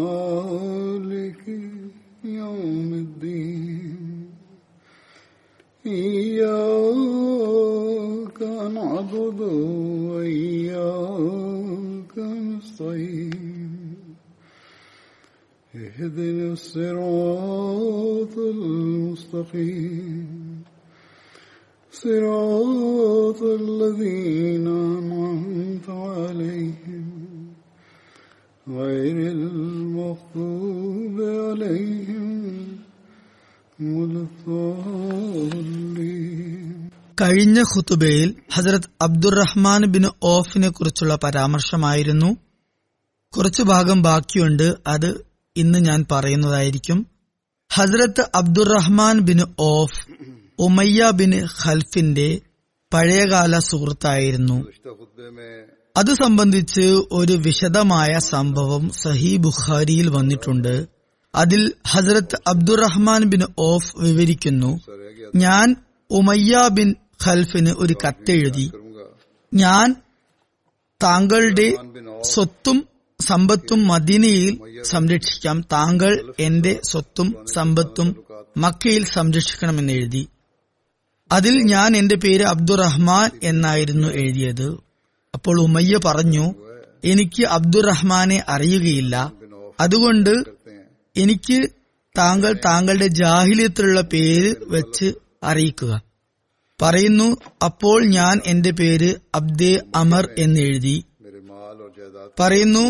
مالك يوم الدين. إياك نعبد وإياك نستعين. اهدنا الصراط المستقيم. صراط الذين أنعمت عليهم. غير المغضوب عليهم കഴിഞ്ഞ ഖുത്തുബയിൽ ഹസരത് Abdur Rahman bin ഓഫിനെ കുറിച്ചുള്ള പരാമർശമായിരുന്നു. കുറച്ചു ഭാഗം ബാക്കിയുണ്ട് അത് ഇന്ന് ഞാൻ പറയുന്നതായിരിക്കും. Hazrat Abdur Rahman bin Auf Umayya bin ഖൽഫിന്റെ പഴയകാല സുഹൃത്തായിരുന്നു. അത് സംബന്ധിച്ച് ഒരു വിശദമായ സംഭവം സഹി ബുഖാരിയിൽ വന്നിട്ടുണ്ട്. അതിൽ ഹസരത്ത് അബ്ദുറഹ്മാൻ ബിൻ ഓഫ് വിവരിക്കുന്നു ഞാൻ ഉമയ്യ ബിൻ ഖൽഫിന് ഒരു കത്തെഴുതി. ഞാൻ താങ്കളുടെ സ്വത്തും സമ്പത്തും മദീനയിൽ സംരക്ഷിക്കാം. താങ്കൾ എന്റെ സ്വത്തും സമ്പത്തും മക്കയിൽ സംരക്ഷിക്കണമെന്ന് എഴുതി. അതിൽ ഞാൻ എന്റെ പേര് അബ്ദുറഹ്മാൻ എന്നായിരുന്നു എഴുതിയത്. അപ്പോൾ ഉമയ്യ പറഞ്ഞു എനിക്ക് അബ്ദുറഹ്മാനെ അറിയുകയില്ല. അതുകൊണ്ട് എനിക്ക് താങ്കൾ താങ്കളുടെ ജാഹിലിയത്തിലുള്ള പേര് വെച്ച് അറിയിക്കുക. പറയുന്നു അപ്പോൾ ഞാൻ എന്റെ പേര് അബ്ദേ അമർ എന്നെഴുതി പറയുന്നു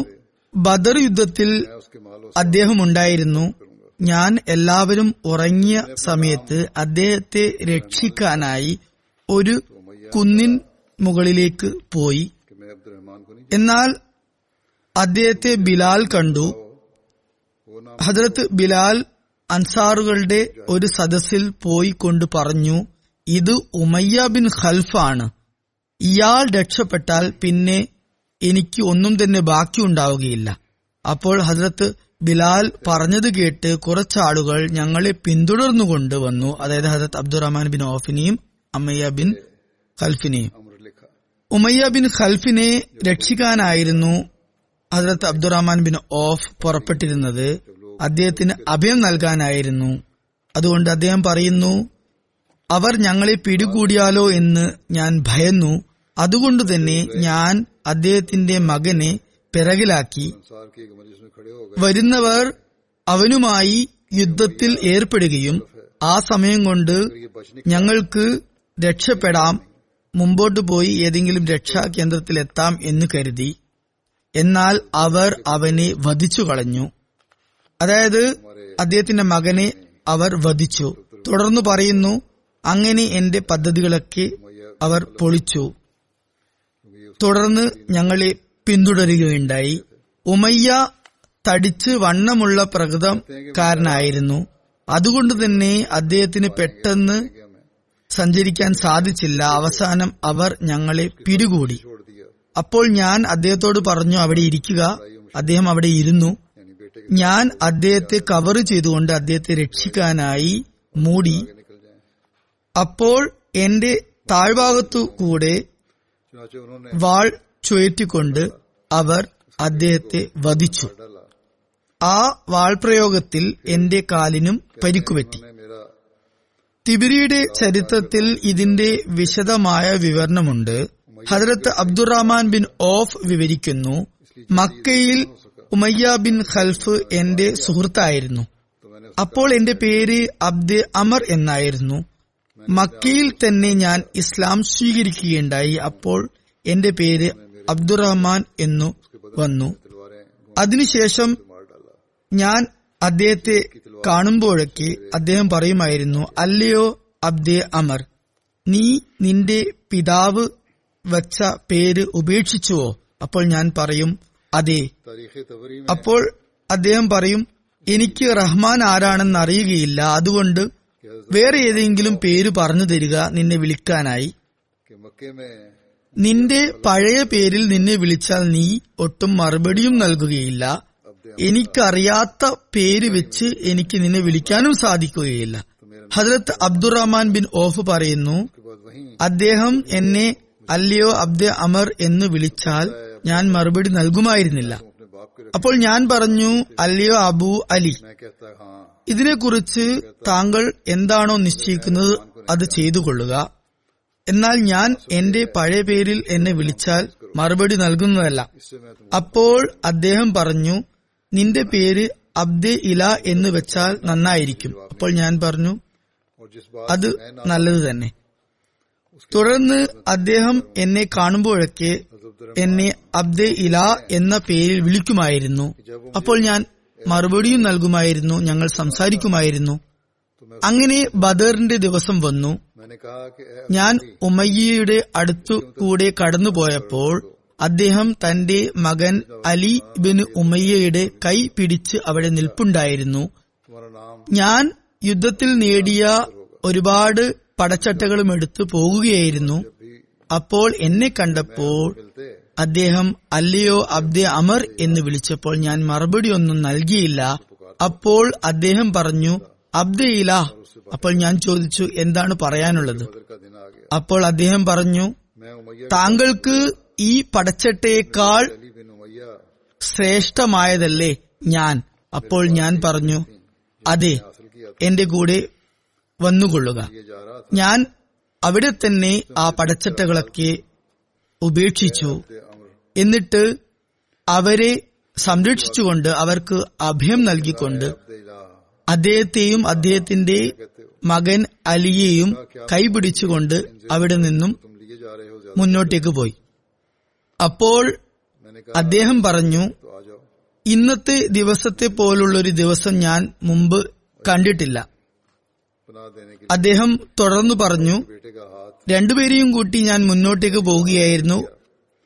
ബദർ യുദ്ധത്തിൽ അദ്ദേഹം ഉണ്ടായിരുന്നു ഞാൻ എല്ലാവരും ഉറങ്ങിയ സമയത്ത് അദ്ദേഹത്തെ രക്ഷിക്കാനായി ഒരു കുന്നിൻ മുകളിലേക്ക് പോയി. എന്നാൽ അദ്ദേഹത്തെ ബിലാൽ കണ്ടു. ഹജ്രത്ത് ബിലാൽ അൻസാറുകളുടെ ഒരു സദസ്സിൽ പോയി കൊണ്ട് പറഞ്ഞു ഇത് ഉമയ്യ ബിൻ ഖൽഫാണ് ഇയാൾ രക്ഷപ്പെട്ടാൽ പിന്നെ എനിക്ക് ഒന്നും തന്നെ ബാക്കി ഉണ്ടാവുകയില്ല. അപ്പോൾ ഹജ്രത്ത് ബിലാൽ പറഞ്ഞത് കേട്ട് കുറച്ചാളുകൾ ഞങ്ങളെ പിന്തുടർന്നു കൊണ്ടുവന്നു അതായത് ഹജരത് അബ്ദുറഹ്മാൻ ബിൻ ഓഫിനെയും അമ്മയ്യ ബിൻ ഖൽഫിനെയും. ഉമയ്യ ബിൻ ഖൽഫിനെ രക്ഷിക്കാനായിരുന്നു ഹസ്രത്ത് അബ്ദുറഹ്മാൻ ബിൻ ഓഫ് പുറപ്പെട്ടിരുന്നത്. അദ്ദേഹത്തിന് അഭയം നൽകാനായിരുന്നു. അതുകൊണ്ട് അദ്ദേഹം പറയുന്നു അവർ ഞങ്ങളെ പിടികൂടിയാലോ എന്ന് ഞാൻ ഭയന്നു. അതുകൊണ്ട് തന്നെ ഞാൻ അദ്ദേഹത്തിന്റെ മകനെ പിറകിലാക്കി. വരുന്നവർ അവനുമായി യുദ്ധത്തിൽ ഏർപ്പെടുകയും ആ സമയം കൊണ്ട് ഞങ്ങൾക്ക് രക്ഷപ്പെടാം മുമ്പോട്ട് പോയി ഏതെങ്കിലും രക്ഷാ കേന്ദ്രത്തിൽ എത്താം എന്ന് കരുതി. എന്നാൽ അവർ അവനെ വധിച്ചു കളഞ്ഞു. അതായത് അദ്ദേഹത്തിന്റെ മകനെ അവർ വധിച്ചു. തുടർന്ന് പറയുന്നു അങ്ങനെ എന്റെ പദ്ധതികളൊക്കെ അവർ പൊളിച്ചു. തുടർന്ന് ഞങ്ങളെ പിന്തുടരുകയുണ്ടായി. ഉമയ്യ തടിച്ച് വണ്ണമുള്ള പ്രകൃതം കാരനായിരുന്നു. അതുകൊണ്ട് തന്നെ അദ്ദേഹത്തിന് പെട്ടെന്ന് സഞ്ചരിക്കാൻ സാധിച്ചില്ല. അവസാനം അവർ ഞങ്ങളെ പിടികൂടി. അപ്പോൾ ഞാൻ അദ്ദേഹത്തോട് പറഞ്ഞു അവിടെ ഇരിക്കുക. അദ്ദേഹം അവിടെ ഇരുന്നു. ഞാൻ അദ്ദേഹത്തെ കവർ ചെയ്തുകൊണ്ട് അദ്ദേഹത്തെ രക്ഷിക്കാനായി മൂടി. അപ്പോൾ എന്റെ താഴ്ഭാഗത്തു കൂടെ വാൾ ചുയറ്റിക്കൊണ്ട് അവർ അദ്ദേഹത്തെ വധിച്ചു. ആ വാൾപ്രയോഗത്തിൽ എന്റെ കാലിനും പരിക്കുപറ്റി തിബിരിയുടെ ചരിത്രത്തിൽ ഇതിന്റെ വിശദമായ വിവരണമുണ്ട്. ഹജരത്ത് അബ്ദുറഹ്മാൻ ബിൻ ഓഫ് വിവരിക്കുന്നു മക്കയിൽ ഉമയ്യ ബിൻ ഖൽഫ് എന്റെ സുഹൃത്തായിരുന്നു. അപ്പോൾ എന്റെ പേര് അബ്ദ് അമർ എന്നായിരുന്നു. മക്കയിൽ തന്നെ ഞാൻ ഇസ്ലാം സ്വീകരിക്കുകയുണ്ടായി അപ്പോൾ എന്റെ പേര് അബ്ദുറഹ്മാൻ എന്നു വന്നു. അതിനുശേഷം ഞാൻ അദ്ദേഹത്തെ കാണുമ്പോഴൊക്കെ അദ്ദേഹം പറയുമായിരുന്നു അല്ലയോ അബ്ദേ അമർ നീ നിന്റെ പിതാവ് വച്ച പേര് ഉപേക്ഷിച്ചുവോ? അപ്പോൾ ഞാൻ പറയും അതെ. അപ്പോൾ അദ്ദേഹം പറയും എനിക്ക് റഹ്മാൻ ആരാണെന്ന് അറിയുകയില്ല അതുകൊണ്ട് വേറെ ഏതെങ്കിലും പേര് പറഞ്ഞു തരിക നിന്നെ വിളിക്കാനായി. നിന്റെ പഴയ പേരിൽ നിന്നെ വിളിച്ചാൽ നീ ഒട്ടും മറുപടിയും നൽകുകയില്ല. എനിക്കറിയാത്ത പേര് വെച്ച് എനിക്ക് നിന്നെ വിളിക്കാനും സാധിക്കുകയില്ല. ഹജ്രത്ത് അബ്ദുറഹ്മാൻ ബിൻ ഓഫ് പറയുന്നു അദ്ദേഹം എന്നെ അല്ലയോ അബ്ദെ അമർ എന്ന് വിളിച്ചാൽ ഞാൻ മറുപടി നൽകുമായിരുന്നില്ല. അപ്പോൾ ഞാൻ പറഞ്ഞു അല്ലയോ അബു അലി ഇതിനെക്കുറിച്ച് താങ്കൾ എന്താണോ നിശ്ചയിക്കുന്നത് അത് ചെയ്തു കൊള്ളുക എന്നാൽ ഞാൻ എന്റെ പഴയ പേരിൽ എന്നെ വിളിച്ചാൽ മറുപടി നൽകുന്നതല്ല. അപ്പോൾ അദ്ദേഹം പറഞ്ഞു നിന്റെ പേര് അബ്ദെ ഇല എന്ന് വെച്ചാൽ നന്നായിരിക്കും. അപ്പോൾ ഞാൻ പറഞ്ഞു അത് നല്ലത് തന്നെ. തുടർന്ന് അദ്ദേഹം എന്നെ കാണുമ്പോഴൊക്കെ എന്നെ അബ്ദെ ഇല എന്ന പേരിൽ വിളിക്കുമായിരുന്നു. അപ്പോൾ ഞാൻ മറുപടിയും നൽകുമായിരുന്നു ഞങ്ങൾ സംസാരിക്കുമായിരുന്നു. അങ്ങനെ ബദറിന്റെ ദിവസം വന്നു. ഞാൻ ഉമയ്യയുടെ അടുത്തു കൂടെ കടന്നുപോയപ്പോൾ അദ്ദേഹം തന്റെ മകൻ അലി ബിൻ ഉമയ്യയുടെ കൈ പിടിച്ച് അവിടെ നിൽപ്പുണ്ടായിരുന്നു. ഞാൻ യുദ്ധത്തിൽ നേടിയ ഒരുപാട് പടച്ചട്ടകളും എടുത്തു പോകുകയായിരുന്നു. അപ്പോൾ എന്നെ കണ്ടപ്പോൾ അദ്ദേഹം അല്ലയോ അബ്ദെ അമർ എന്ന് വിളിച്ചപ്പോൾ ഞാൻ മറുപടി ഒന്നും നൽകിയില്ല. അപ്പോൾ അദ്ദേഹം പറഞ്ഞു അബ്ദെ ഇലാ അപ്പോൾ ഞാൻ ചോദിച്ചു എന്താണ് പറയാനുള്ളത്? അപ്പോൾ അദ്ദേഹം പറഞ്ഞു താങ്കൾക്ക് ഈ പടച്ചട്ടയേക്കാൾ ശ്രേഷ്ഠമായതല്ലേ ഞാൻ? അപ്പോൾ ഞാൻ പറഞ്ഞു അതെ എന്റെ കൂടെ വന്നുകൊള്ളുക. ഞാൻ അവിടെ തന്നെ ആ പടച്ചട്ടകളൊക്കെ ഉപേക്ഷിച്ചു. എന്നിട്ട് അവരെ സംരക്ഷിച്ചുകൊണ്ട് അവർക്ക് അഭയം നൽകിക്കൊണ്ട് അദ്ദേഹത്തെയും അദ്ദേഹത്തിന്റെ മകൻ അലിയെയും കൈപിടിച്ചുകൊണ്ട് അവിടെ നിന്നും മുന്നോട്ടേക്ക് പോയി. അപ്പോൾ അദ്ദേഹം പറഞ്ഞു ഇന്നത്തെ ദിവസത്തെ പോലുള്ളൊരു ദിവസം ഞാൻ മുമ്പ് കണ്ടിട്ടില്ല. അദ്ദേഹം തുടർന്നു പറഞ്ഞു രണ്ടുപേരെയും കൂട്ടി ഞാൻ മുന്നോട്ടേക്ക് പോവുകയായിരുന്നു.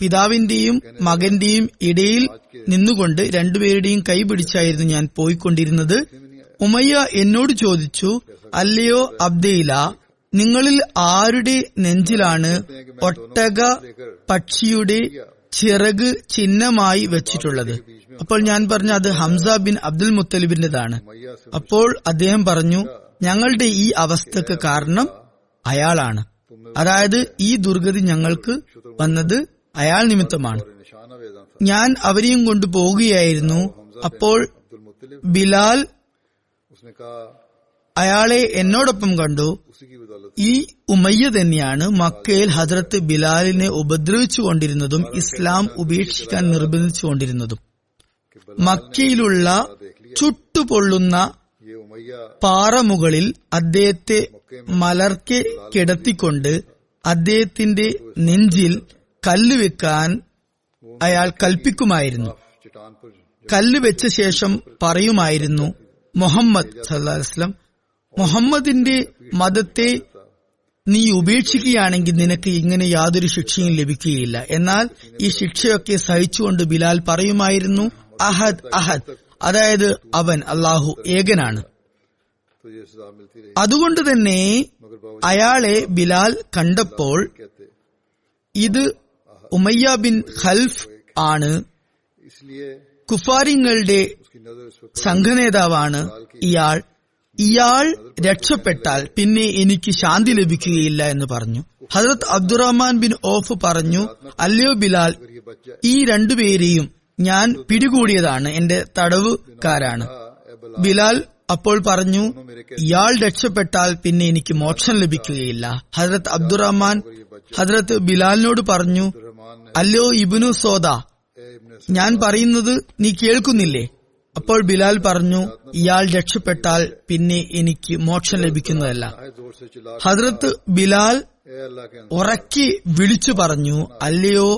പിതാവിന്റെയും മകന്റെയും ഇടയിൽ നിന്നുകൊണ്ട് രണ്ടുപേരുടെയും കൈപിടിച്ചായിരുന്നു ഞാൻ പോയിക്കൊണ്ടിരുന്നത്. ഉമയ്യ എന്നോട് ചോദിച്ചു അല്ലയോ അബ്ദയില നിങ്ങളിൽ ആരുടെ നെഞ്ചിലാണ് ഒട്ടക പക്ഷിയുടെ ചിറക് ചിഹ്നമായി വെച്ചിട്ടുള്ളത്? അപ്പോൾ ഞാൻ പറഞ്ഞു അത് ഹംസ ബിൻ അബ്ദുൽ മുത്തലിബിന്റേതാണ് അപ്പോൾ അദ്ദേഹം പറഞ്ഞു ഞങ്ങളുടെ ഈ അവസ്ഥക്ക് കാരണം അയാളാണ്. അതായത് ഈ ദുർഗതി ഞങ്ങൾക്ക് വന്നത് അയാൾ നിമിത്തമാണ്. ഞാൻ അവരെയും കൊണ്ട് പോവുകയായിരുന്നു. അപ്പോൾ ബിലാൽ അയാളെ എന്നോടൊപ്പം കണ്ടു. ഈ ഉമയ്യ തന്നെയാണ് മക്കയിൽ ഹജ്രത്ത് ബിലാലിനെ ഉപദ്രവിച്ചുകൊണ്ടിരുന്നതും ഇസ്ലാം ഉപേക്ഷിക്കാൻ നിർബന്ധിച്ചുകൊണ്ടിരുന്നതും. മക്കയിലുള്ള ചുട്ടുപൊള്ളുന്ന പാറമുകളിൽ അദ്ദേഹത്തെ മലർക്കെ കിടത്തിക്കൊണ്ട് അദ്ദേഹത്തിന്റെ നെഞ്ചിൽ കല്ലുവെക്കാൻ അയാൾ കൽപ്പിക്കുമായിരുന്നു. കല്ല് വെച്ച ശേഷം പറയുമായിരുന്നു മുഹമ്മദ് സല്ലാസ്ലം മുഹമ്മദിന്റെ മതത്തെ നീ ഉപേക്ഷിക്കുകയാണെങ്കിൽ നിനക്ക് ഇങ്ങനെ യാതൊരു ശിക്ഷയും ലഭിക്കുകയില്ല. എന്നാൽ ഈ ശിക്ഷയൊക്കെ സഹിച്ചുകൊണ്ട് ബിലാൽ പറയുമായിരുന്നു അഹദ് അഹദ്. അതായത് അവൻ അള്ളാഹു ഏകനാണ്. അതുകൊണ്ട് തന്നെ അയാളെ ബിലാൽ കണ്ടപ്പോൾ ഇത് ഉമയ്യ ബിൻ ഖൽഫ് ആണ്. കുഫാരിങ്ങളുടെ സംഘനേതാവാണ് ഇയാൾ. ഇയാൾ രക്ഷപ്പെട്ടാൽ പിന്നെ എനിക്ക് ശാന്തി ലഭിക്കുകയില്ല എന്ന് പറഞ്ഞു. ഹജറത് അബ്ദുറഹ്മാൻ ബിൻ ഓഫ് പറഞ്ഞു അല്ലയോ ബിലാൽ ഈ രണ്ടുപേരെയും ഞാൻ പിടികൂടിയതാണ്. എന്റെ തടവുകാരാണ്. ബിലാൽ അപ്പോൾ പറഞ്ഞു ഇയാൾ രക്ഷപ്പെട്ടാൽ പിന്നെ എനിക്ക് മോക്ഷം ലഭിക്കുകയില്ല. ഹജറത് അബ്ദുറഹ്മാൻ ഹജറത്ത് ബിലാലിനോട് പറഞ്ഞു അല്ലയോ ഇബിനു സോദ ഞാൻ പറയുന്നത് നീ കേൾക്കുന്നില്ലേ? അപ്പോൾ ബിലാൽ പറഞ്ഞു ഇയാൾ രക്ഷപ്പെട്ടാൽ പിന്നെ എനിക്ക് മോക്ഷം ലഭിക്കുന്നതല്ല. ഹജ്രത്ത് ബിലാൽ ഉറക്കി വിളിച്ചു പറഞ്ഞു അല്ലയോ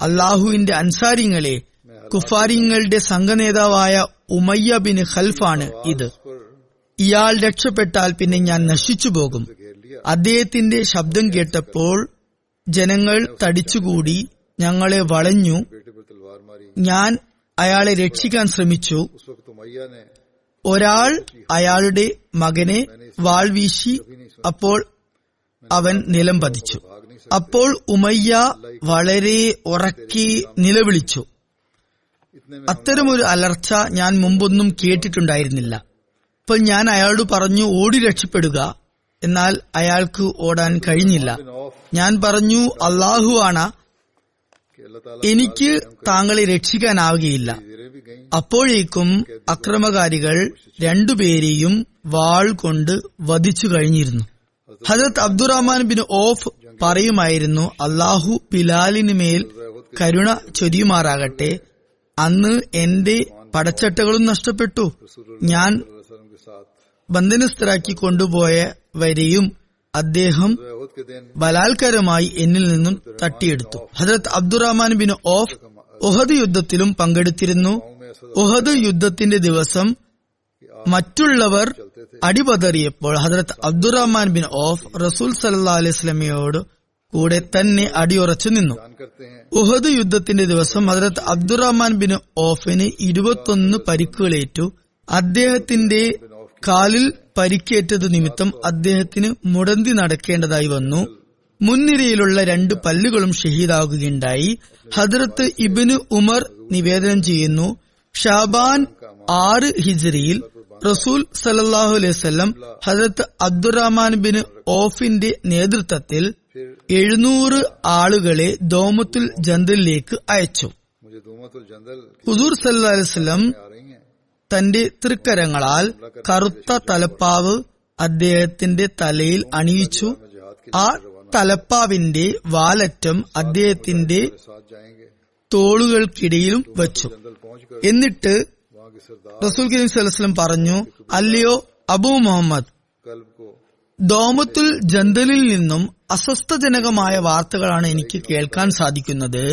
അള്ളാഹുവിന്റെ അൻസാരിങ്ങളെ കുഫാരിങ്ങളുടെ സംഘനേതാവായ ഉമയ്യ ബിൻ ഖൽഫാണ് ഇത്. ഇയാൾ രക്ഷപ്പെട്ടാൽ പിന്നെ ഞാൻ നശിച്ചു പോകും. അദ്ദേഹത്തിന്റെ ശബ്ദം കേട്ടപ്പോൾ ജനങ്ങൾ തടിച്ചുകൂടി ഞങ്ങളെ വളഞ്ഞു. ഞാൻ അയാളെ രക്ഷിക്കാൻ ശ്രമിച്ചു. ഒരാൾ അയാളുടെ മകനെ വാൾ വീശി അപ്പോൾ അവൻ നിലം പതിച്ചു. അപ്പോൾ ഉമയ്യ വളരെ ഉറക്കി നിലവിളിച്ചു. അത്തരമൊരു അലർച്ച ഞാൻ മുമ്പൊന്നും കേട്ടിട്ടുണ്ടായിരുന്നില്ല. അപ്പോൾ ഞാൻ അയാളോട് പറഞ്ഞു ഓടി രക്ഷപ്പെടുക. എന്നാൽ അയാൾക്ക് ഓടാൻ കഴിഞ്ഞില്ല. ഞാൻ പറഞ്ഞു അള്ളാഹുവാണ് എനിക്ക് താങ്കളെ രക്ഷിക്കാനാവുകയില്ല. അപ്പോഴേക്കും അക്രമകാരികൾ രണ്ടുപേരെയും വാൾ കൊണ്ട് വധിച്ചു കഴിഞ്ഞിരുന്നു. ഹജത് അബ്ദുറഹ്മാൻ ബിൻ ഓഫ് പറയുമായിരുന്നു അള്ളാഹു ബിലാലിന് മേൽ കരുണ ചൊരിയുമാറാകട്ടെ. അന്ന് എന്റെ പടച്ചട്ടകളും നഷ്ടപ്പെട്ടു. ഞാൻ ബന്ധനസ്ഥരാക്കി കൊണ്ടുപോയ വരെയും അദ്ദേഹം ബലാത്കാരമായി എന്നിൽ നിന്നും തട്ടിയെടുത്തു. ഹജറത് അബ്ദുറഹ്മാൻ ബിൻ ഓഫ് ഉഹദ് യുദ്ധത്തിലും പങ്കെടുത്തിരുന്നു. ഉഹദ് യുദ്ധത്തിന്റെ ദിവസം മറ്റുള്ളവർ അടിപതറിയപ്പോൾ ഹജരത് അബ്ദുറഹ്മാൻ ബിൻ ഓഫ് റസൂൽ സല്ലാ അലൈസ്ലമിയോട് കൂടെ തന്നെ അടിയുറച്ചു നിന്നു. ഉഹദ് യുദ്ധത്തിന്റെ ദിവസം ഹജരത് അബ്ദുറഹ്മാൻ ബിൻ ഓഫിന് ഇരുപത്തൊന്ന് പരിക്കുകളേറ്റു. അദ്ദേഹത്തിന്റെ കാലിൽ പരിക്കേറ്റത് നിമിത്തം അദ്ദേഹത്തിന് മുടന്തി നടക്കേണ്ടതായി വന്നു. മുൻനിരയിലുള്ള രണ്ട് പല്ലുകളും ഷഹീദാകുകയുണ്ടായി. ഹദ്രത്ത് ഇബിന് ഉമർ നിവേദനം ചെയ്യുന്നു ഷാബാൻ ആറ് ഹിജറിയിൽ റസൂൽ സലല്ലാഹു അലൈവല്ലം ഹജരത്ത് അബ്ദുറഹ്മാൻ ബിൻ ഓഫിന്റെ നേതൃത്വത്തിൽ എഴുന്നൂറ് ആളുകളെ ദോമത്തുൽ ജന്തലിലേക്ക് അയച്ചു. ഹുദൂർ സല്ലാ അലൈവല്ലം തന്റെ തൃക്കരങ്ങളാൽ കറുത്ത തലപ്പാവ് അദ്ദേഹത്തിന്റെ തലയിൽ അണിയിച്ചു. ആ തലപ്പാവിന്റെ വാലറ്റം അദ്ദേഹത്തിന്റെ തോളുകൾക്കിടയിലും വച്ചു. എന്നിട്ട് റസൂൽ കരീം സലസ്ലം പറഞ്ഞു അല്ലയോ അബു മുഹമ്മദ് ദോമത്തുൽ ജന്തലിൽ നിന്നും അസ്വസ്ഥജനകമായ വാർത്തകളാണ് എനിക്ക് കേൾക്കാൻ സാധിക്കുന്നത്.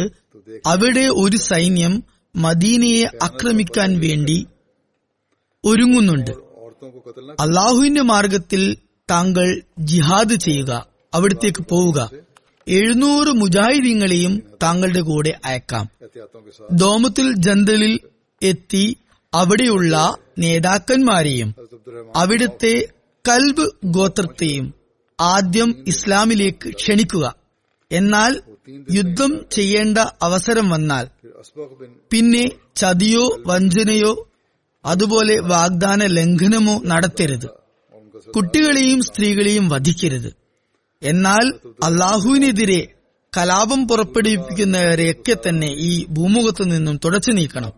അവിടെ ഒരു സൈന്യം മദീനയെ ആക്രമിക്കാൻ വേണ്ടി ഒരുങ്ങുന്നുണ്ട്. അള്ളാഹുവിന്റെ മാർഗത്തിൽ താങ്കൾ ജിഹാദ് ചെയ്യുക അവിടത്തേക്ക് പോവുക. എഴുന്നൂറ് മുജാഹിദീങ്ങളെയും താങ്കളുടെ കൂടെ അയക്കാം. ദോമത്തിൽ ജന്തലിൽ എത്തി അവിടെയുള്ള നേതാക്കന്മാരെയും അവിടുത്തെ കൽബ് ഗോത്രത്തെയും ആദ്യം ഇസ്ലാമിലേക്ക് ക്ഷണിക്കുക. എന്നാൽ യുദ്ധം ചെയ്യേണ്ട അവസരം വന്നാൽ പിന്നെ ചതിയോ വഞ്ചനയോ അതുപോലെ വാഗ്ദാന ലംഘനമോ നടത്തരുത്. കുട്ടികളെയും സ്ത്രീകളെയും വധിക്കരുത്. എന്നാൽ അള്ളാഹുവിനെതിരെ കലാപം പുറപ്പെടുവിപ്പിക്കുന്നവരെയൊക്കെ തന്നെ ഈ ഭൂമുഖത്തു നിന്നും തുടച്ചു നീക്കണം.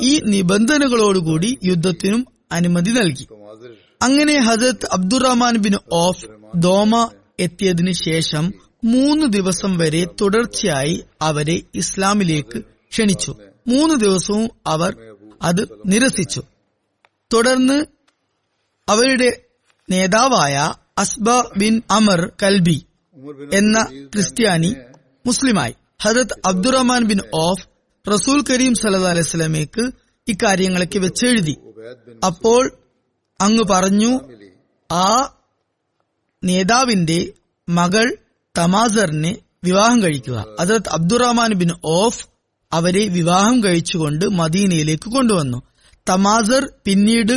ഈ നിബന്ധനകളോടുകൂടി യുദ്ധത്തിനും അനുമതി നൽകി. അങ്ങനെ ഹജത് അബ്ദുറഹ്മാൻ ബിൻ ഓഫ് ദോമ എത്തിയതിനു ശേഷം മൂന്ന് ദിവസം വരെ തുടർച്ചയായി അവരെ ഇസ്ലാമിലേക്ക് ക്ഷണിച്ചു. മൂന്ന് ദിവസവും അവർ അത് നിരസിച്ചു. തുടർന്ന് അവരുടെ നേതാവായ അസ്ബ ബിൻ അമർ കൽബി എന്ന ക്രിസ്ത്യാനി മുസ്ലിമായി. ഹജത് അബ്ദുറഹ്മാൻ ബിൻ ഓഫ് റസൂൽ കരീം സല്ലാ അലൈസ്ലമേക്ക് ഇക്കാര്യങ്ങളൊക്കെ വെച്ചെഴുതി. അപ്പോൾ അങ്ങ് പറഞ്ഞു ആ നേതാവിന്റെ മകൾ തമാസറിനെ വിവാഹം കഴിക്കുക. ഹജരത് അബ്ദുറഹ്മാൻ ബിൻ ഓഫ് അവരെ വിവാഹം കഴിച്ചുകൊണ്ട് മദീനയിലേക്ക് കൊണ്ടുവന്നു. തമാസർ പിന്നീട്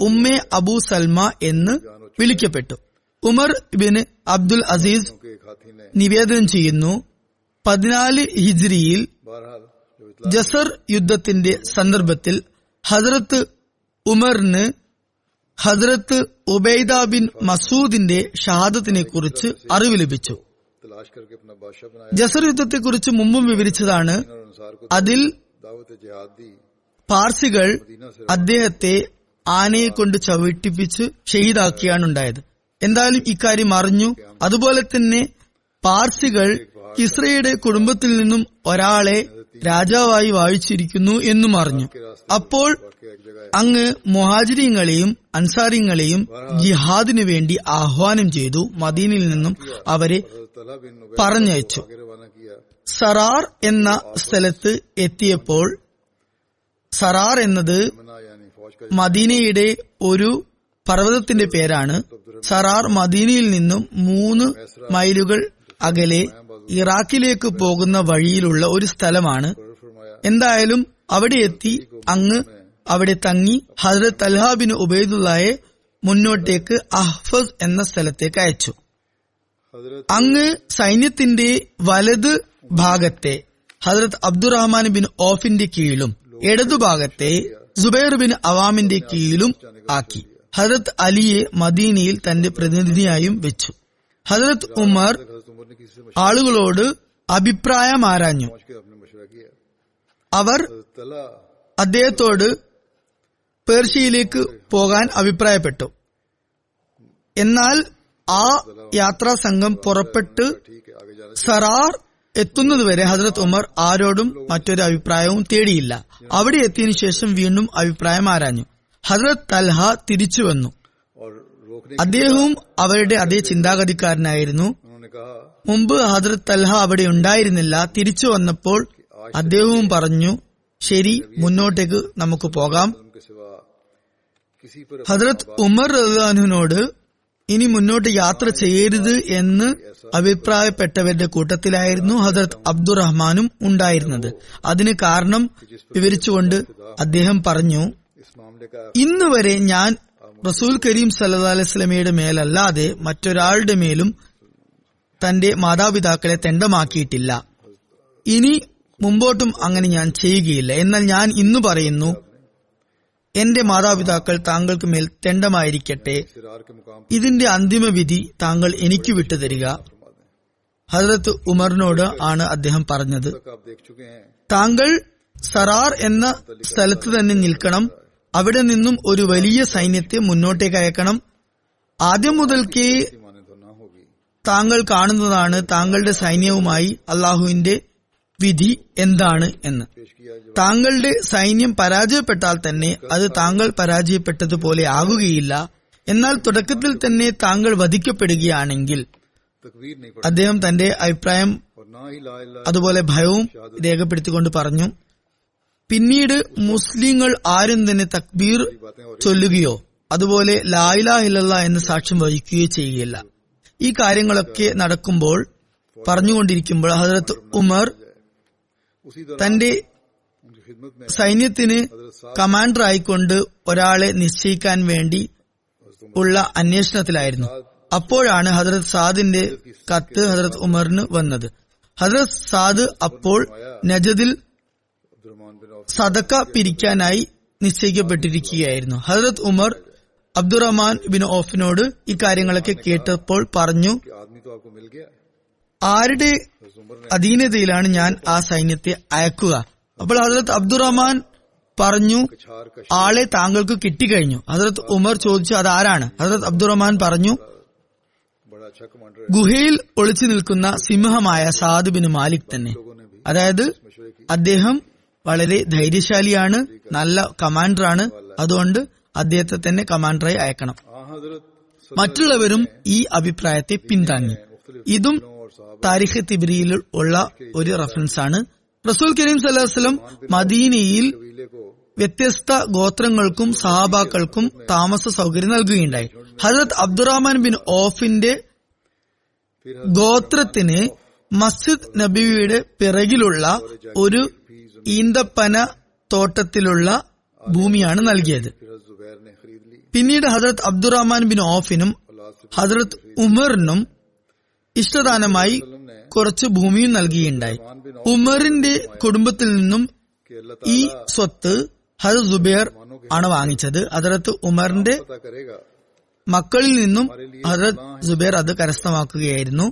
ഉമ്മെ അബു സൽമ എന്ന് വിളിക്കപ്പെട്ടു. ഉമർ ബിന് അബ്ദുൽ അസീസ് നിവേദനം ചെയ്യുന്നു പതിനാല് ഹിജ്രിയിൽ ജസർ യുദ്ധത്തിന്റെ സന്ദർഭത്തിൽ ഹസരത്ത് ഉമറിന് ഹസരത്ത് ഉബൈദ ബിൻ മസൂദിന്റെ ഷഹാദത്തിനെ കുറിച്ച് അറിവ് ലഭിച്ചു. ജസർ യുദ്ധത്തെക്കുറിച്ച് മുമ്പും വിവരിച്ചതാണ്. അതിൽ പാർസികൾ അദ്ദേഹത്തെ ആനയെ കൊണ്ട് ചവിട്ടിപ്പിച്ച് ഷെയ്ദാക്കിയാണ് ഉണ്ടായത് എന്തായാലും ഇക്കാര്യം അറിഞ്ഞു. അതുപോലെ തന്നെ പാർസികൾ കിസ്രയുടെ കുടുംബത്തിൽ നിന്നും ഒരാളെ രാജാവായി വാഴിച്ചിരിക്കുന്നു എന്നും അറിഞ്ഞു. അപ്പോൾ അങ്ങ് മൊഹാജിങ്ങളെയും അൻസാരിങ്ങളെയും ജിഹാദിനു വേണ്ടി ആഹ്വാനം ചെയ്തു മദീനിൽ നിന്നും അവരെ പറഞ്ഞയച്ചു. സറാർ എന്ന സ്ഥലത്ത് എത്തിയപ്പോൾ സറാർ എന്നത് മദീനയുടെ ഒരു പർവതത്തിന്റെ പേരാണ്. സറാർ മദീനയിൽ നിന്നും മൂന്ന് മൈലുകൾ അകലെ ഇറാഖിലേക്ക് പോകുന്ന വഴിയിലുള്ള ഒരു സ്ഥലമാണ്. എന്തായാലും അവിടെ എത്തി അങ്ങ് അവിടെ തങ്ങി ഹജ്രത് അൽഹാബിന് ഉബൈദുള്ളയെ മുന്നോട്ടേക്ക് അഹ്ഫസ് എന്ന സ്ഥലത്തേക്ക് അയച്ചു. അങ്ങ് സൈന്യത്തിന്റെ വലത് ഭാഗത്തെ ഹജ്രത് അബ്ദുറഹ്മാൻ ബിൻ ഓഫിന്റെ കീഴിലും ഇടതുഭാഗത്തെ സുബൈർ ബിൻ അവാമിന്റെ കീഴിലും ആക്കി. ഹജ്രത് അലിയെ മദീനയിൽ തന്റെ പ്രതിനിധിയായും വെച്ചു. ഹജറത് ഉമർ ആളുകളോട് അഭിപ്രായം ആരാഞ്ഞു? അവർ അദ്ദേഹത്തോട് പേർഷ്യയിലേക്ക് പോകാൻ അഭിപ്രായപ്പെട്ടു. എന്നാൽ ആ യാത്രാ സംഘം പുറപ്പെട്ട് സറാർ എത്തുന്നതുവരെ ഹജറത് ഉമർ ആരോടും മറ്റൊരു അഭിപ്രായവും തേടിയില്ല. അവിടെ എത്തിയതിനു ശേഷം വീണ്ടും അഭിപ്രായം ആരാഞ്ഞു. ഹജറത് തൽഹ തിരിച്ചു വന്നു അദ്ദേഹവും അവരുടെ അതേ ചിന്താഗതിക്കാരനായിരുന്നു. മുമ്പ് ഹദ്രത് അൽഹ അവിടെ ഉണ്ടായിരുന്നില്ല. തിരിച്ചു വന്നപ്പോൾ അദ്ദേഹവും പറഞ്ഞു ശരി മുന്നോട്ടേക്ക് നമുക്ക് പോകാം. ഹദ്രത് ഉമർ റഹ്ലാനുവിനോട് ഇനി മുന്നോട്ട് യാത്ര ചെയ്യരുത് എന്ന് അഭിപ്രായപ്പെട്ടവരുടെ കൂട്ടത്തിലായിരുന്നു ഹജറത് അബ്ദുറഹ്മാനും ഉണ്ടായിരുന്നത്. അതിന് കാരണം വിവരിച്ചുകൊണ്ട് അദ്ദേഹം പറഞ്ഞു ഇന്നുവരെ ഞാൻ റസൂൽ കരീം സല്ലാ മേലല്ലാതെ മറ്റൊരാളുടെ മേലും തന്റെ മാതാപിതാക്കളെ തെണ്ടമാക്കിയിട്ടില്ല. ഇനി മുമ്പോട്ടും അങ്ങനെ ഞാൻ ചെയ്യുകയില്ല. എന്നാൽ ഞാൻ ഇന്നു പറയുന്നു എന്റെ മാതാപിതാക്കൾ താങ്കൾക്ക് മേൽ തെണ്ടമായിരിക്കട്ടെ. ഇതിന്റെ അന്തിമവിധി താങ്കൾ എനിക്ക് വിട്ടുതരിക. ഹജറത്ത് ഉമറിനോട് ആണ് അദ്ദേഹം പറഞ്ഞത്. താങ്കൾ സറാർ എന്ന സ്ഥലത്ത് തന്നെ നിൽക്കണം. അവിടെ നിന്നും ഒരു വലിയ സൈന്യത്തെ മുന്നോട്ടേക്ക് അയക്കണം. ആദ്യം മുതൽക്കേ താങ്കൾ കാണുന്നതാണ് താങ്കളുടെ സൈന്യവുമായി അള്ളാഹുവിന്റെ വിധി എന്താണ് എന്ന്. താങ്കളുടെ സൈന്യം പരാജയപ്പെട്ടാൽ തന്നെ അത് താങ്കൾ പരാജയപ്പെട്ടതുപോലെ ആകുകയില്ല. എന്നാൽ തുടക്കത്തിൽ തന്നെ താങ്കൾ വധിക്കപ്പെടുകയാണെങ്കിൽ അദ്ദേഹം തന്റെ അഭിപ്രായം അതുപോലെ ഭയവും രേഖപ്പെടുത്തിക്കൊണ്ട് പറഞ്ഞു. പിന്നീട് മുസ്ലിങ്ങൾ ആരും തന്നെ തക്ബീർ ചൊല്ലുകയോ അതുപോലെ ലായ്ലാ ഹില്ല എന്ന് സാക്ഷ്യം വഹിക്കുകയോ ചെയ്യുകയില്ല. ഈ കാര്യങ്ങളൊക്കെ നടക്കുമ്പോൾ പറഞ്ഞുകൊണ്ടിരിക്കുമ്പോൾ ഹജറത്ത് ഉമർ തന്റെ സൈന്യത്തിന് കമാൻഡർ ആയിക്കൊണ്ട് ഒരാളെ നിശ്ചയിക്കാൻ വേണ്ടി ഉള്ള അന്വേഷണത്തിലായിരുന്നു. അപ്പോഴാണ് ഹജറത് സാദിന്റെ കത്ത് ഹജറത് ഉമറിന് വന്നത്. ഹജറത് സാദ് അപ്പോൾ നജദിൽ സദക്ക പിരിക്കാനായി നിശ്ചയിക്കപ്പെട്ടിരിക്കുകയായിരുന്നു. ഹജറത് ഉമർ അബ്ദുറഹ്മാൻ ബിൻ ഓഫിനോട് ഇക്കാര്യങ്ങളൊക്കെ കേട്ടപ്പോൾ പറഞ്ഞു ആരുടെ അധീനതയിലാണ് ഞാൻ ആ സൈന്യത്തെ അയക്കുക? അപ്പോൾ ഹജറത് അബ്ദുറഹ്മാൻ പറഞ്ഞു ആളെ താങ്കൾക്ക് കിട്ടിക്കഴിഞ്ഞു. ഹജറത് ഉമർ ചോദിച്ചു അത് ആരാണ് അബ്ദുറഹ്മാൻ പറഞ്ഞു ഗുഹയിൽ ഒളിച്ചു നിൽക്കുന്ന സിംഹമായ സാദ് ബിൻ മാലിക് തന്നെ. അതായത് അദ്ദേഹം വളരെ ധൈര്യശാലിയാണ് നല്ല കമാൻഡറാണ്. അതുകൊണ്ട് അദ്ദേഹത്തെ തന്നെ കമാൻഡറായി അയക്കണം. മറ്റുള്ളവരും ഈ അഭിപ്രായത്തെ പിന്താങ്ങി. ഇതും താരിഖ് തിബിരിയിൽ ഉള്ള ഒരു ആണ്. റസൂൽ കരീം സല്ലാസ്ലം മദീനയിൽ വ്യത്യസ്ത ഗോത്രങ്ങൾക്കും സഹാബാക്കൾക്കും താമസ സൗകര്യം നൽകുകയുണ്ടായി. ഹജരത് അബ്ദുറഹ്മാൻ ബിൻ ഓഫിന്റെ ഗോത്രത്തിന് മസ്ജിദ് നബിയുടെ പിറകിലുള്ള ഒരു ഈന്തപ്പന തോട്ടത്തിലുള്ള ഭൂമിയാണ് നൽകിയത്. പിന്നീട് ഹജറത് അബ്ദുറഹ്മാൻ ബിൻ ഓഫിനും ഹജറത് ഉമറിനും ഇഷ്ടദാനമായി കുറച്ച് ഭൂമിയും നൽകിയുണ്ടായി. ഉമറിന്റെ കുടുംബത്തിൽ നിന്നും ഈ സ്വത്ത് ഹജറത് ജുബേർ ആണ് വാങ്ങിച്ചത്. ഹജറത്ത് ഉമറിന്റെ മക്കളിൽ നിന്നും ഹജറത് ജുബേർ അത് കരസ്ഥമാക്കുകയായിരുന്നു.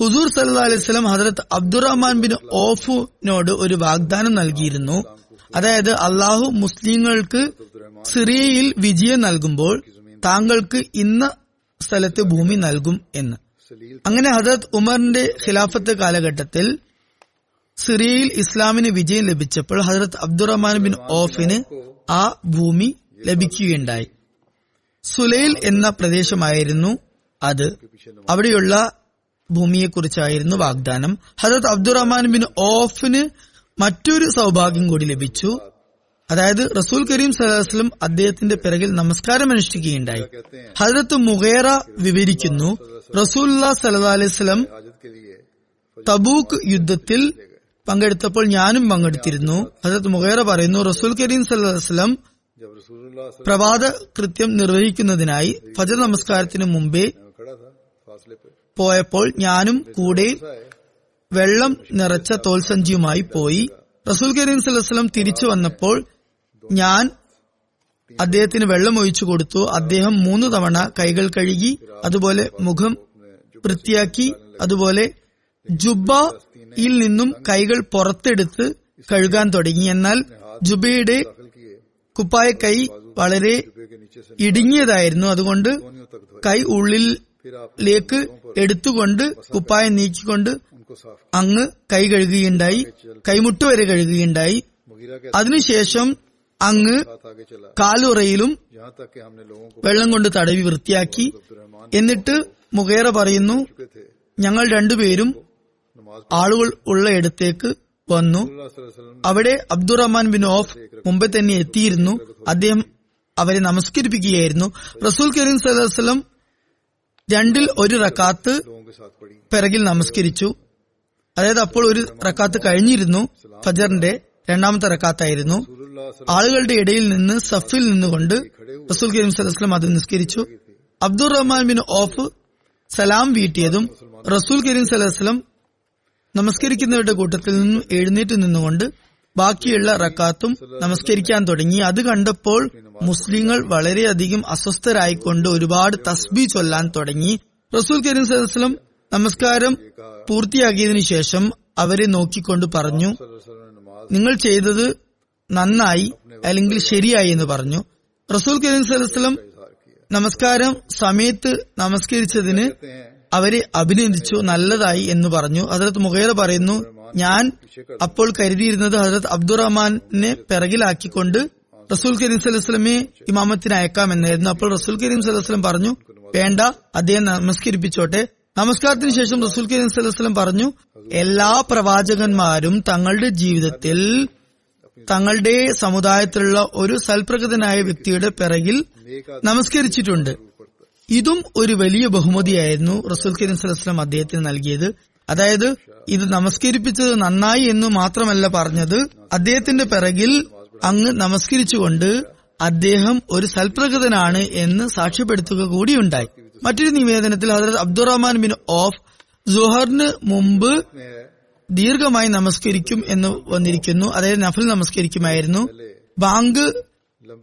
ഹുസൂർ സല്ലാ അലൈസ്ലം ഹജറത്ത് അബ്ദുറഹ്മാൻ ബിൻ ഓഫുനോട് ഒരു വാഗ്ദാനം നൽകിയിരുന്നു. അതായത് അള്ളാഹു മുസ്ലിങ്ങൾക്ക് സിറിയയിൽ വിജയം നൽകുമ്പോൾ താങ്കൾക്ക് ഇന്ന സ്ഥലത്ത് ഭൂമി നൽകും എന്ന്. അങ്ങനെ ഹജറത് ഉമറിന്റെ ഖിലാഫത്ത് കാലഘട്ടത്തിൽ സിറിയയിൽ ഇസ്ലാമിന് വിജയം ലഭിച്ചപ്പോൾ ഹജറത് അബ്ദുറഹ്മാൻ ബിൻ ഓഫിന് ആ ഭൂമി ലഭിക്കുകയുണ്ടായി. സുലൈൽ എന്ന പ്രദേശമായിരുന്നു അത്. അവിടെയുള്ള ഭൂമിയെക്കുറിച്ചായിരുന്നു വാഗ്ദാനം. ഹജത് അബ്ദുറഹ്മാൻ ബിൻ ഓഫിന് മറ്റൊരു സൗഭാഗ്യം കൂടി ലഭിച്ചു. അതായത് റസൂൽ കരീം സലഹസ്ലം അദ്ദേഹത്തിന്റെ പിറകിൽ നമസ്കാരം അനുഷ്ഠിക്കുകയുണ്ടായി. ഹജരത്ത് മുഖേറ വിവരിക്കുന്നു റസൂൽ സലഹ്ലം തബൂക്ക് യുദ്ധത്തിൽ പങ്കെടുത്തപ്പോൾ ഞാനും പങ്കെടുത്തിരുന്നു. ഹജരത്ത് മുഖേറ പറയുന്നു റസൂൽ കരീം സലഹുസ്ലം പ്രഭാത കൃത്യം നിർവഹിക്കുന്നതിനായി ഫജർ നമസ്കാരത്തിന് മുമ്പേ പോയപ്പോൾ ഞാനും കൂടെ വെള്ളം നിറച്ച തോൽസഞ്ചിയുമായി പോയി. റസൂൽ കരീം സലഹ്സ്ലം തിരിച്ചു വന്നപ്പോൾ ഞാൻ അദ്ദേഹത്തിന് വെള്ളം ഒഴിച്ചു കൊടുത്തു. അദ്ദേഹം മൂന്ന് തവണ കൈകൾ കഴുകി അതുപോലെ മുഖം വൃത്തിയാക്കി അതുപോലെ ജുബയിൽ നിന്നും കൈകൾ പുറത്തെടുത്ത് കഴുകാൻ തുടങ്ങി. എന്നാൽ ജുബയുടെ കുപ്പായ കൈ വളരെ ഇടുങ്ങിയതായിരുന്നു. അതുകൊണ്ട് കൈ ഉള്ളിൽ ലേക്ക് എടുത്തുകൊണ്ട് കുപ്പായം നീക്കിക്കൊണ്ട് അങ്ങ് കൈ കഴുകുകയുണ്ടായി കൈമുട്ട് വരെ കഴുകുകയുണ്ടായി. അതിനുശേഷം അങ്ങ് കാലുറയിലും വെള്ളം കൊണ്ട് തടവി വൃത്തിയാക്കി. എന്നിട്ട് മുഖേറ പറയുന്നു ഞങ്ങൾ രണ്ടുപേരും ആളുകൾ ഉള്ള ഇടത്തേക്ക് വന്നു. അവിടെ അബ്ദുറഹ്മാൻ ബിൻ ഓഫ് മുമ്പേ തന്നെ എത്തിയിരുന്നു. അദ്ദേഹം അവരെ നമസ്കരിപ്പിക്കുകയായിരുന്നു. റസൂൽ കരീം സലഹ്സ്ലം രണ്ടിൽ ഒരു റക്കാത്ത് പിറകിൽ നമസ്കരിച്ചു. അതായത് അപ്പോൾ ഒരു റക്കാത്ത് കഴിഞ്ഞിരുന്നു ഫജറിന്റെ രണ്ടാമത്തെ റക്കാത്തായിരുന്നു. ആളുകളുടെ ഇടയിൽ നിന്ന് സഫിൽ നിന്നുകൊണ്ട് റസൂൽ കരീം സലഹ്സ്ലം അത് നിസ്കരിച്ചു. അബ്ദുൾ റഹ്മാൻ ബിൻ ഓഫ് സലാം വീട്ടിയതും റസൂൽ കരീം സലഹ്സ്ലം നമസ്കരിക്കുന്നവരുടെ കൂട്ടത്തിൽ നിന്നും എഴുന്നേറ്റ് നിന്നുകൊണ്ട് ബാക്കിയുള്ള റക്കാത്തും നമസ്കരിക്കാൻ തുടങ്ങി. അത് കണ്ടപ്പോൾ മുസ്ലിങ്ങൾ വളരെയധികം അസ്വസ്ഥരായിക്കൊണ്ട് ഒരുപാട് തസ്ബി ചൊല്ലാൻ തുടങ്ങി. റസൂൽ കരീം സലം നമസ്കാരം പൂർത്തിയാക്കിയതിനു ശേഷം അവരെ നോക്കിക്കൊണ്ട് പറഞ്ഞു നിങ്ങൾ ചെയ്തത് നന്നായി അല്ലെങ്കിൽ ശരിയായി എന്ന് പറഞ്ഞു. റസൂൽ കരീം സലം നമസ്കാരം സമയത്ത് നമസ്കരിച്ചതിന് അവരെ അഭിനന്ദിച്ചു നല്ലതായി എന്ന് പറഞ്ഞു. ഹജറത് മുഖേറ പറയുന്നു ഞാൻ അപ്പോൾ കരുതിയിരുന്നത് ഹജറത് അബ്ദുറഹ്മാനെ പിറകിലാക്കിക്കൊണ്ട് റസൂൽ കരീം സലഹ്സ്ലമെ ഇമാമത്തിന് അയക്കാമെന്നായിരുന്നു അപ്പോൾ റസൂൽ കരീം സലഹ്സ്ലം പറഞ്ഞു വേണ്ട അദ്ദേഹം നമസ്കരിപ്പിച്ചോട്ടെ. നമസ്കാരത്തിന് ശേഷം റസൂൽ കരീം സലഹ്സ്ലം പറഞ്ഞു എല്ലാ പ്രവാചകന്മാരും തങ്ങളുടെ ജീവിതത്തിൽ തങ്ങളുടെ സമുദായത്തിലുള്ള ഒരു സൽപ്രകൃതനായ വ്യക്തിയുടെ പിറകിൽ നമസ്കരിച്ചിട്ടുണ്ട്. ഇതും ഒരു വലിയ ബഹുമതിയായിരുന്നു റസൂൽ കരീം സലഹ്സ്ലം അദ്ദേഹത്തിന് നൽകിയത്. അതായത് ഇത് നമസ്കരിപ്പിച്ചത് നന്നായി എന്ന് മാത്രമല്ല പറഞ്ഞത് അദ്ദേഹത്തിന്റെ പിറകിൽ അങ്ങ് നമസ്കരിച്ചുകൊണ്ട് അദ്ദേഹം ഒരു സൽപ്രകൃതനാണ് എന്ന് സാക്ഷ്യപ്പെടുത്തുക കൂടിയുണ്ടായി. മറ്റൊരു നിവേദനത്തിൽ ഹജറത് അബ്ദുറഹ്മാൻ ബിൻ ഓഫ് ജുഹറിന് മുമ്പ് ദീർഘമായി നമസ്കരിക്കും എന്ന് വന്നിരിക്കുന്നു. അതായത് നഫൽ നമസ്കരിക്കുമായിരുന്നു. ബാങ്ക്